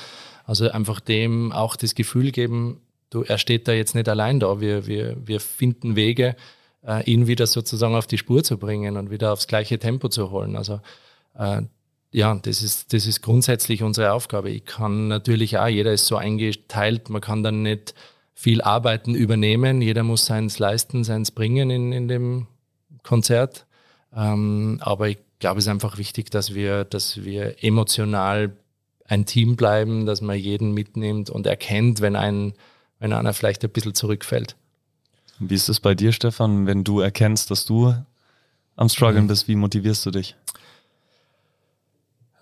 Also einfach dem auch das Gefühl geben, du, er steht da jetzt nicht allein da. Wir, wir, wir finden Wege, äh, ihn wieder sozusagen auf die Spur zu bringen und wieder aufs gleiche Tempo zu holen. Also äh, ja, das ist, das ist grundsätzlich unsere Aufgabe. Ich kann natürlich auch, jeder ist so eingeteilt, man kann dann nicht viel Arbeiten übernehmen. Jeder muss seins leisten, seins bringen in, in dem Konzert. Ähm, aber ich glaube, es ist einfach wichtig, dass wir, dass wir emotional ein Team bleiben, dass man jeden mitnimmt und erkennt, wenn ein, wenn einer vielleicht ein bisschen zurückfällt. Wie ist es bei dir, Stefan, wenn du erkennst, dass du am Struggeln mhm. bist? Wie motivierst du dich?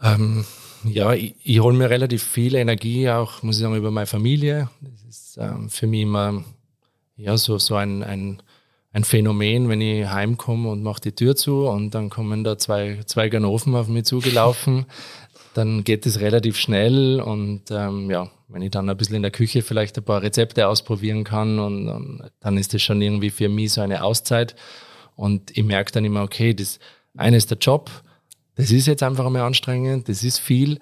Ähm, ja, ich, ich hole mir relativ viel Energie, auch muss ich sagen, über meine Familie. Das ist ähm, für mich immer ja, so, so ein, ein ein Phänomen, wenn ich heimkomme und mache die Tür zu und dann kommen da zwei, zwei Ganoven auf mich zugelaufen, dann geht es relativ schnell und ähm, ja, wenn ich dann ein bisschen in der Küche vielleicht ein paar Rezepte ausprobieren kann und, und dann ist das schon irgendwie für mich so eine Auszeit und ich merke dann immer, okay, das eine ist der Job, das ist jetzt einfach einmal anstrengend, das ist viel,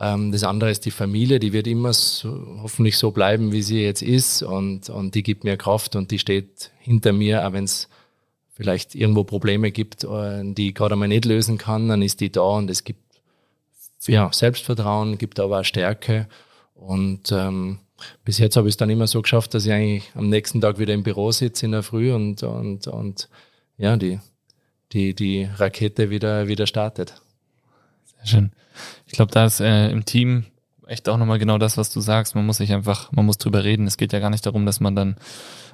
das andere ist die Familie, die wird immer so, hoffentlich so bleiben, wie sie jetzt ist. Und, und die gibt mir Kraft und die steht hinter mir, auch wenn es vielleicht irgendwo Probleme gibt, äh, die ich gerade einmal nicht lösen kann, dann ist die da und es gibt ja, Selbstvertrauen, gibt aber auch Stärke. Und ähm, bis jetzt habe ich es dann immer so geschafft, dass ich eigentlich am nächsten Tag wieder im Büro sitze in der Früh und, und, und ja, die, die, die Rakete wieder, wieder startet. Sehr schön. Ich glaube, da ist äh, im Team echt auch nochmal genau das, was du sagst. Man muss sich einfach, man muss drüber reden. Es geht ja gar nicht darum, dass man dann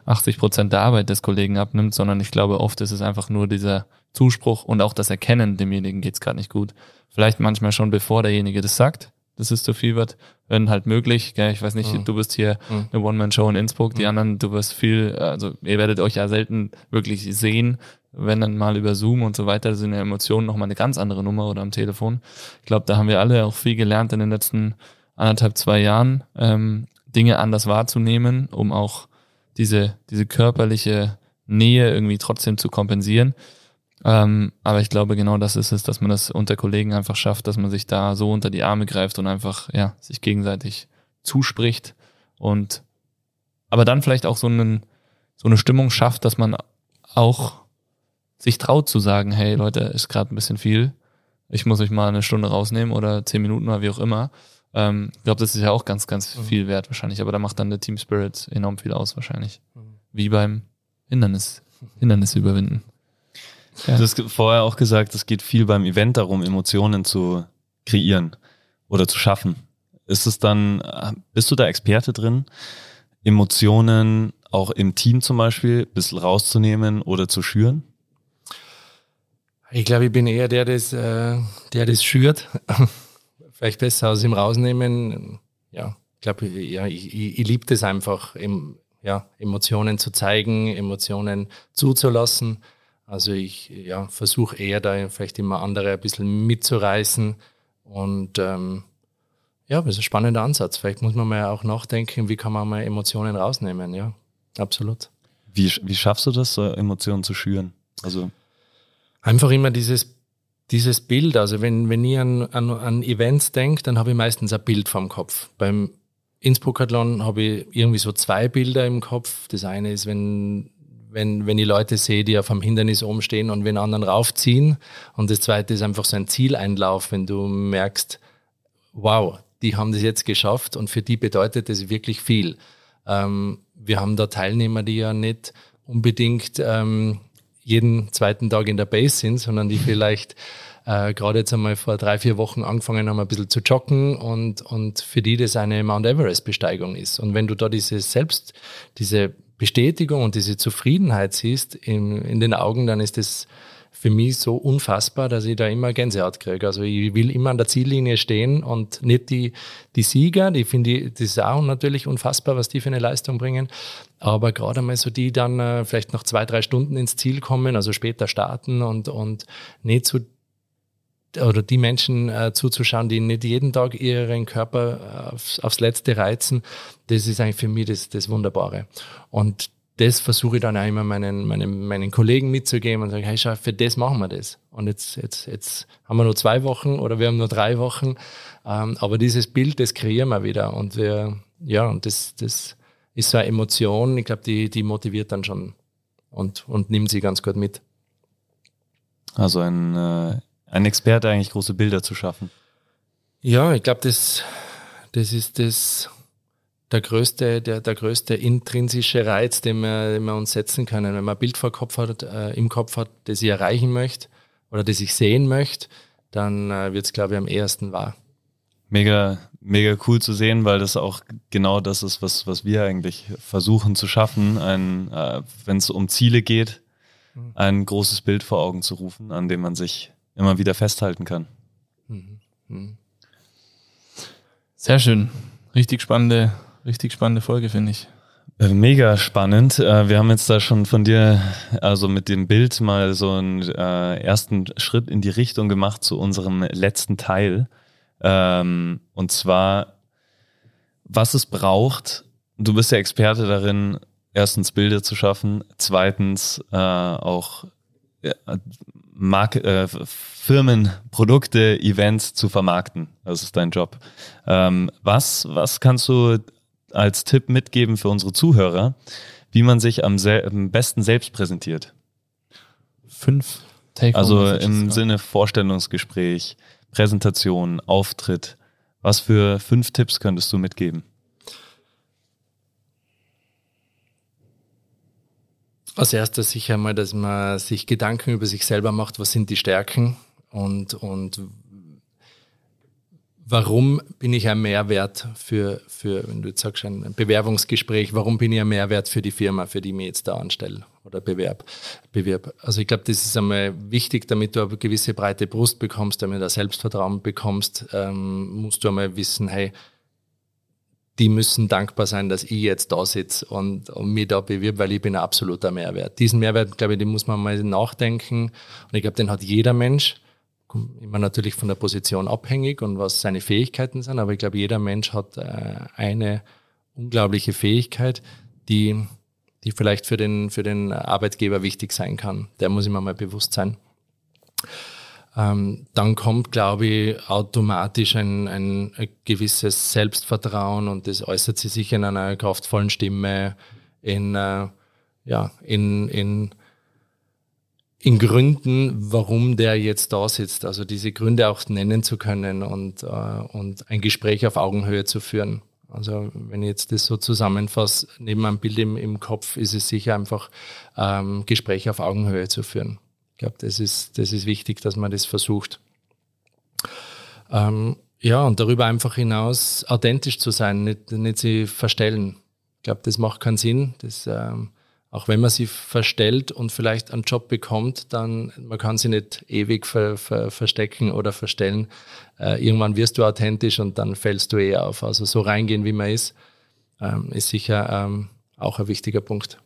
80 Prozent der Arbeit des Kollegen abnimmt, sondern ich glaube, oft ist es einfach nur dieser Zuspruch und auch das Erkennen, demjenigen geht's gerade nicht gut. Vielleicht manchmal schon bevor derjenige das sagt, dass es zu viel wird, wenn halt möglich. Gell? Ich weiß nicht, mhm. du bist hier mhm. eine One-Man-Show in Innsbruck, die mhm. anderen, du wirst viel, also ihr werdet euch ja selten wirklich sehen, wenn dann mal über Zoom und so weiter, sind ja Emotionen nochmal eine ganz andere Nummer oder am Telefon. Ich glaube, da haben wir alle auch viel gelernt in den letzten anderthalb, zwei Jahren, ähm, Dinge anders wahrzunehmen, um auch diese, diese körperliche Nähe irgendwie trotzdem zu kompensieren. Ähm, aber ich glaube, genau das ist es, dass man das unter Kollegen einfach schafft, dass man sich da so unter die Arme greift und einfach, ja, sich gegenseitig zuspricht und aber dann vielleicht auch so einen so eine Stimmung schafft, dass man auch sich traut zu sagen, hey Leute, ist gerade ein bisschen viel. Ich muss euch mal eine Stunde rausnehmen oder zehn Minuten oder wie auch immer. Ähm, ich glaube, das ist ja auch ganz, ganz mhm. viel wert wahrscheinlich. Aber da macht dann der Team Spirit enorm viel aus wahrscheinlich. Mhm. Wie beim Hindernis, Hindernisse überwinden. Ja. Du hast vorher auch gesagt, es geht viel beim Event darum, Emotionen zu kreieren oder zu schaffen. Ist es dann, bist du da Experte drin, Emotionen auch im Team zum Beispiel ein bisschen rauszunehmen oder zu schüren? Ich glaube, ich bin eher der, das, äh, der das schürt. Vielleicht besser aus ihm rausnehmen. Ja, ich glaube, ja, ich, ich, ich liebe das einfach, im, ja, Emotionen zu zeigen, Emotionen zuzulassen. Also ich ja, versuche eher da vielleicht immer andere ein bisschen mitzureißen. Und ähm, ja, das ist ein spannender Ansatz. Vielleicht muss man mal auch nachdenken, wie kann man mal Emotionen rausnehmen. Ja, absolut. Wie, wie schaffst du das, Emotionen zu schüren? Also einfach immer dieses, dieses Bild. Also wenn, wenn ich an, an, an Events denke, dann habe ich meistens ein Bild vom Kopf. Beim Innsbruckathlon habe ich irgendwie so zwei Bilder im Kopf. Das eine ist, wenn, wenn, wenn ich Leute sehe, die auf einem Hindernis oben stehen und wenn anderen raufziehen. Und das zweite ist einfach so ein Zieleinlauf, wenn du merkst, wow, die haben das jetzt geschafft und für die bedeutet das wirklich viel. Ähm, wir haben da Teilnehmer, die ja nicht unbedingt ähm, jeden zweiten Tag in der Base sind, sondern die vielleicht äh, gerade jetzt einmal vor drei, vier Wochen angefangen haben, ein bisschen zu joggen und, und für die das eine Mount Everest-Besteigung ist. Und wenn du da diese Selbst, diese Bestätigung und diese Zufriedenheit siehst in, in den Augen, dann ist das für mich so unfassbar, dass ich da immer Gänsehaut kriege. Also ich will immer an der Ziellinie stehen und nicht die, die Sieger, die finde ich, das ist auch natürlich unfassbar, was die für eine Leistung bringen. Aber gerade mal so die dann äh, vielleicht noch zwei, drei Stunden ins Ziel kommen, also später starten und, und nicht zu oder die Menschen äh, zuzuschauen, die nicht jeden Tag ihren Körper aufs, aufs Letzte reizen, das ist eigentlich für mich das, das Wunderbare. Und das versuche ich dann auch immer meinen, meinen, meinen Kollegen mitzugeben und sage, hey, schau, für das machen wir das. Und jetzt, jetzt, jetzt haben wir nur zwei Wochen oder wir haben nur drei Wochen. Ähm, aber dieses Bild, das kreieren wir wieder. Und wir, ja, und das, das ist so eine Emotion, ich glaube, die, die motiviert dann schon und, und nimmt sie ganz gut mit. Also ein, äh, ein Experte eigentlich große Bilder zu schaffen. Ja, ich glaube, das, das ist das, der größte, der, der größte intrinsische Reiz, den wir, den wir uns setzen können. Wenn man ein Bild vor Kopf hat, äh, im Kopf hat, das ich erreichen möchte oder das ich sehen möchte, dann äh, wird es, glaube ich, am ehesten wahr. Mega, mega cool zu sehen, weil das auch genau das ist, was, was wir eigentlich versuchen zu schaffen, ein, äh, wenn es um Ziele geht, mhm. ein großes Bild vor Augen zu rufen, an dem man sich immer wieder festhalten kann. Mhm. Mhm. Sehr schön. Richtig spannende Richtig spannende Folge, finde ich. Äh, mega spannend. Äh, wir haben jetzt da schon von dir, also mit dem Bild mal so einen äh, ersten Schritt in die Richtung gemacht zu unserem letzten Teil. Ähm, und zwar, was es braucht. Du bist ja Experte darin, erstens Bilder zu schaffen, zweitens auch Firmen, Produkte, Events zu vermarkten. Das ist dein Job. Ähm, was, was kannst du als Tipp mitgeben für unsere Zuhörer, wie man sich am, am besten selbst präsentiert? Fünf Take Also im Sinne Vorstellungsgespräch, Präsentation, Auftritt. Was für fünf Tipps könntest du mitgeben? Als erstes sicher mal, dass man sich Gedanken über sich selber macht, was sind die Stärken und, und warum bin ich ein Mehrwert für, für, wenn du jetzt sagst, ein Bewerbungsgespräch, warum bin ich ein Mehrwert für die Firma, für die ich mich jetzt da anstelle oder bewerb, bewerb. Also ich glaube, das ist einmal wichtig, damit du eine gewisse breite Brust bekommst, damit du ein Selbstvertrauen bekommst, ähm, musst du einmal wissen, hey, die müssen dankbar sein, dass ich jetzt da sitze und, und mich da bewirb, weil ich bin ein absoluter Mehrwert. Diesen Mehrwert, glaube ich, den muss man mal nachdenken. Und ich glaube, den hat jeder Mensch immer natürlich von der Position abhängig und was seine Fähigkeiten sind, aber ich glaube, jeder Mensch hat äh, eine unglaubliche Fähigkeit, die, die vielleicht für den, für den Arbeitgeber wichtig sein kann. Der muss immer mal bewusst sein. Ähm, dann kommt, glaube ich, automatisch ein, ein, gewisses Selbstvertrauen und das äußert sich in einer kraftvollen Stimme, in, äh, ja, in, in, in Gründen, warum der jetzt da sitzt. Also diese Gründe auch nennen zu können und, äh, und ein Gespräch auf Augenhöhe zu führen. Also wenn ich jetzt das so zusammenfasse, neben einem Bild im, im Kopf ist es sicher einfach, ähm, Gespräche auf Augenhöhe zu führen. Ich glaube, das ist, das ist wichtig, dass man das versucht. Ähm, ja, und darüber einfach hinaus authentisch zu sein, nicht, nicht sie verstellen. Ich glaube, das macht keinen Sinn. Das, ähm, auch wenn man sie verstellt und vielleicht einen Job bekommt, dann man kann sie nicht ewig ver, ver, verstecken oder verstellen. Äh, irgendwann wirst du authentisch und dann fällst du eh auf. Also so reingehen, wie man ist, ähm, ist sicher ähm, auch ein wichtiger Punkt.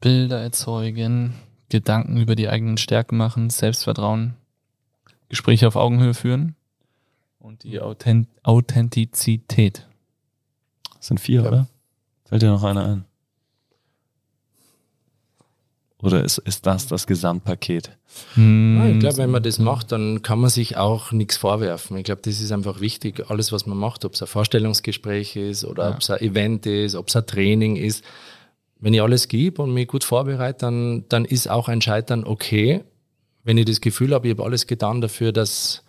Bilder erzeugen, Gedanken über die eigenen Stärken machen, Selbstvertrauen, Gespräche auf Augenhöhe führen und die Authent Authentizität. Das sind vier, ja. oder? Fällt dir noch einer ein? Oder ist, ist das das Gesamtpaket? Hm. ich glaube, wenn man das macht, dann kann man sich auch nichts vorwerfen. Ich glaube, das ist einfach wichtig. Alles, was man macht, ob es ein Vorstellungsgespräch ist oder ja. ob es ein Event ist, ob es ein Training ist, wenn ich alles gebe und mich gut vorbereite, dann, dann ist auch ein Scheitern okay wenn ich das Gefühl habe, ich habe alles getan dafür, dass,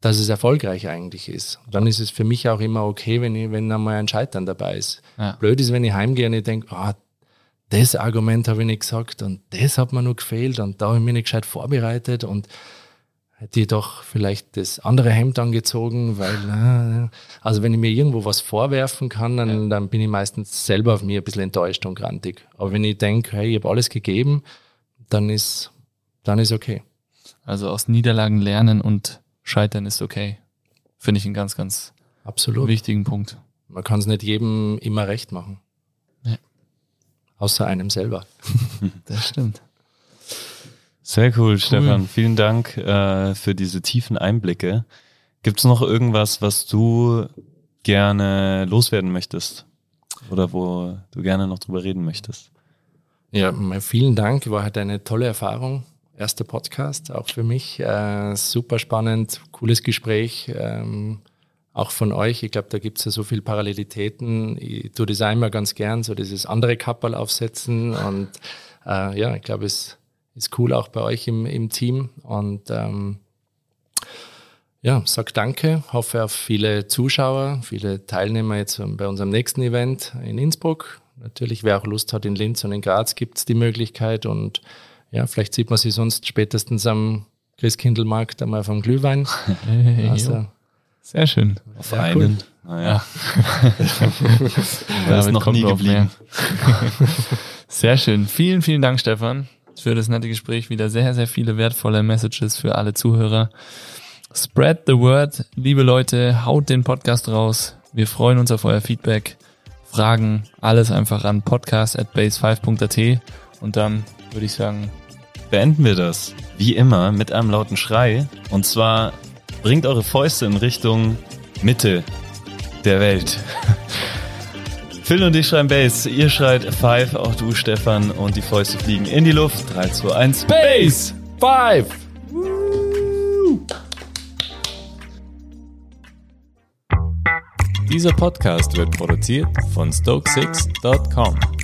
dass es erfolgreich eigentlich ist. Dann ist es für mich auch immer okay, wenn, ich, wenn einmal ein Scheitern dabei ist. Ja. Blöd ist, wenn ich heimgehe und ich denke, ah, das Argument habe ich nicht gesagt und das hat mir nur gefehlt und da habe ich mich nicht gescheit vorbereitet und hätte ich doch vielleicht das andere Hemd angezogen, weil, also wenn ich mir irgendwo was vorwerfen kann, dann, ja. dann bin ich meistens selber auf mir ein bisschen enttäuscht und grantig. Aber wenn ich denke, hey, ich habe alles gegeben, dann ist, dann ist okay. Also aus Niederlagen lernen und scheitern ist okay. Finde ich einen ganz, ganz Absolut. wichtigen Punkt. Man kann es nicht jedem immer recht machen. Ja. Außer einem selber. das stimmt. Sehr cool, cool. Stefan. Vielen Dank äh, für diese tiefen Einblicke. Gibt es noch irgendwas, was du gerne loswerden möchtest? Oder wo du gerne noch drüber reden möchtest? Ja, vielen Dank. War halt eine tolle Erfahrung erster Podcast, auch für mich. Äh, super spannend, cooles Gespräch, ähm, auch von euch. Ich glaube, da gibt es ja so viele Parallelitäten. Ich tue das einmal ganz gern, so dieses andere Kappel aufsetzen. Und äh, ja, ich glaube, es ist cool auch bei euch im, im Team. Und ähm, ja, sag danke, hoffe auf viele Zuschauer, viele Teilnehmer jetzt bei unserem nächsten Event in Innsbruck. Natürlich, wer auch Lust hat, in Linz und in Graz gibt es die Möglichkeit und ja, vielleicht sieht man sie sonst spätestens am Christkindlmarkt einmal vom Glühwein. Also, sehr schön. Auf ja, einen. Cool. Naja. da ist noch nie geblieben. sehr schön. Vielen, vielen Dank, Stefan, für das nette Gespräch. Wieder sehr, sehr viele wertvolle Messages für alle Zuhörer. Spread the word. Liebe Leute, haut den Podcast raus. Wir freuen uns auf euer Feedback, Fragen, alles einfach an podcast at base5.at und dann würde ich sagen, beenden wir das. Wie immer mit einem lauten Schrei. Und zwar bringt eure Fäuste in Richtung Mitte der Welt. Phil und ich schreien Bass, ihr schreit Five, auch du Stefan und die Fäuste fliegen in die Luft. 3, 2, 1, Bass! Five! Dieser Podcast wird produziert von Stokesix.com.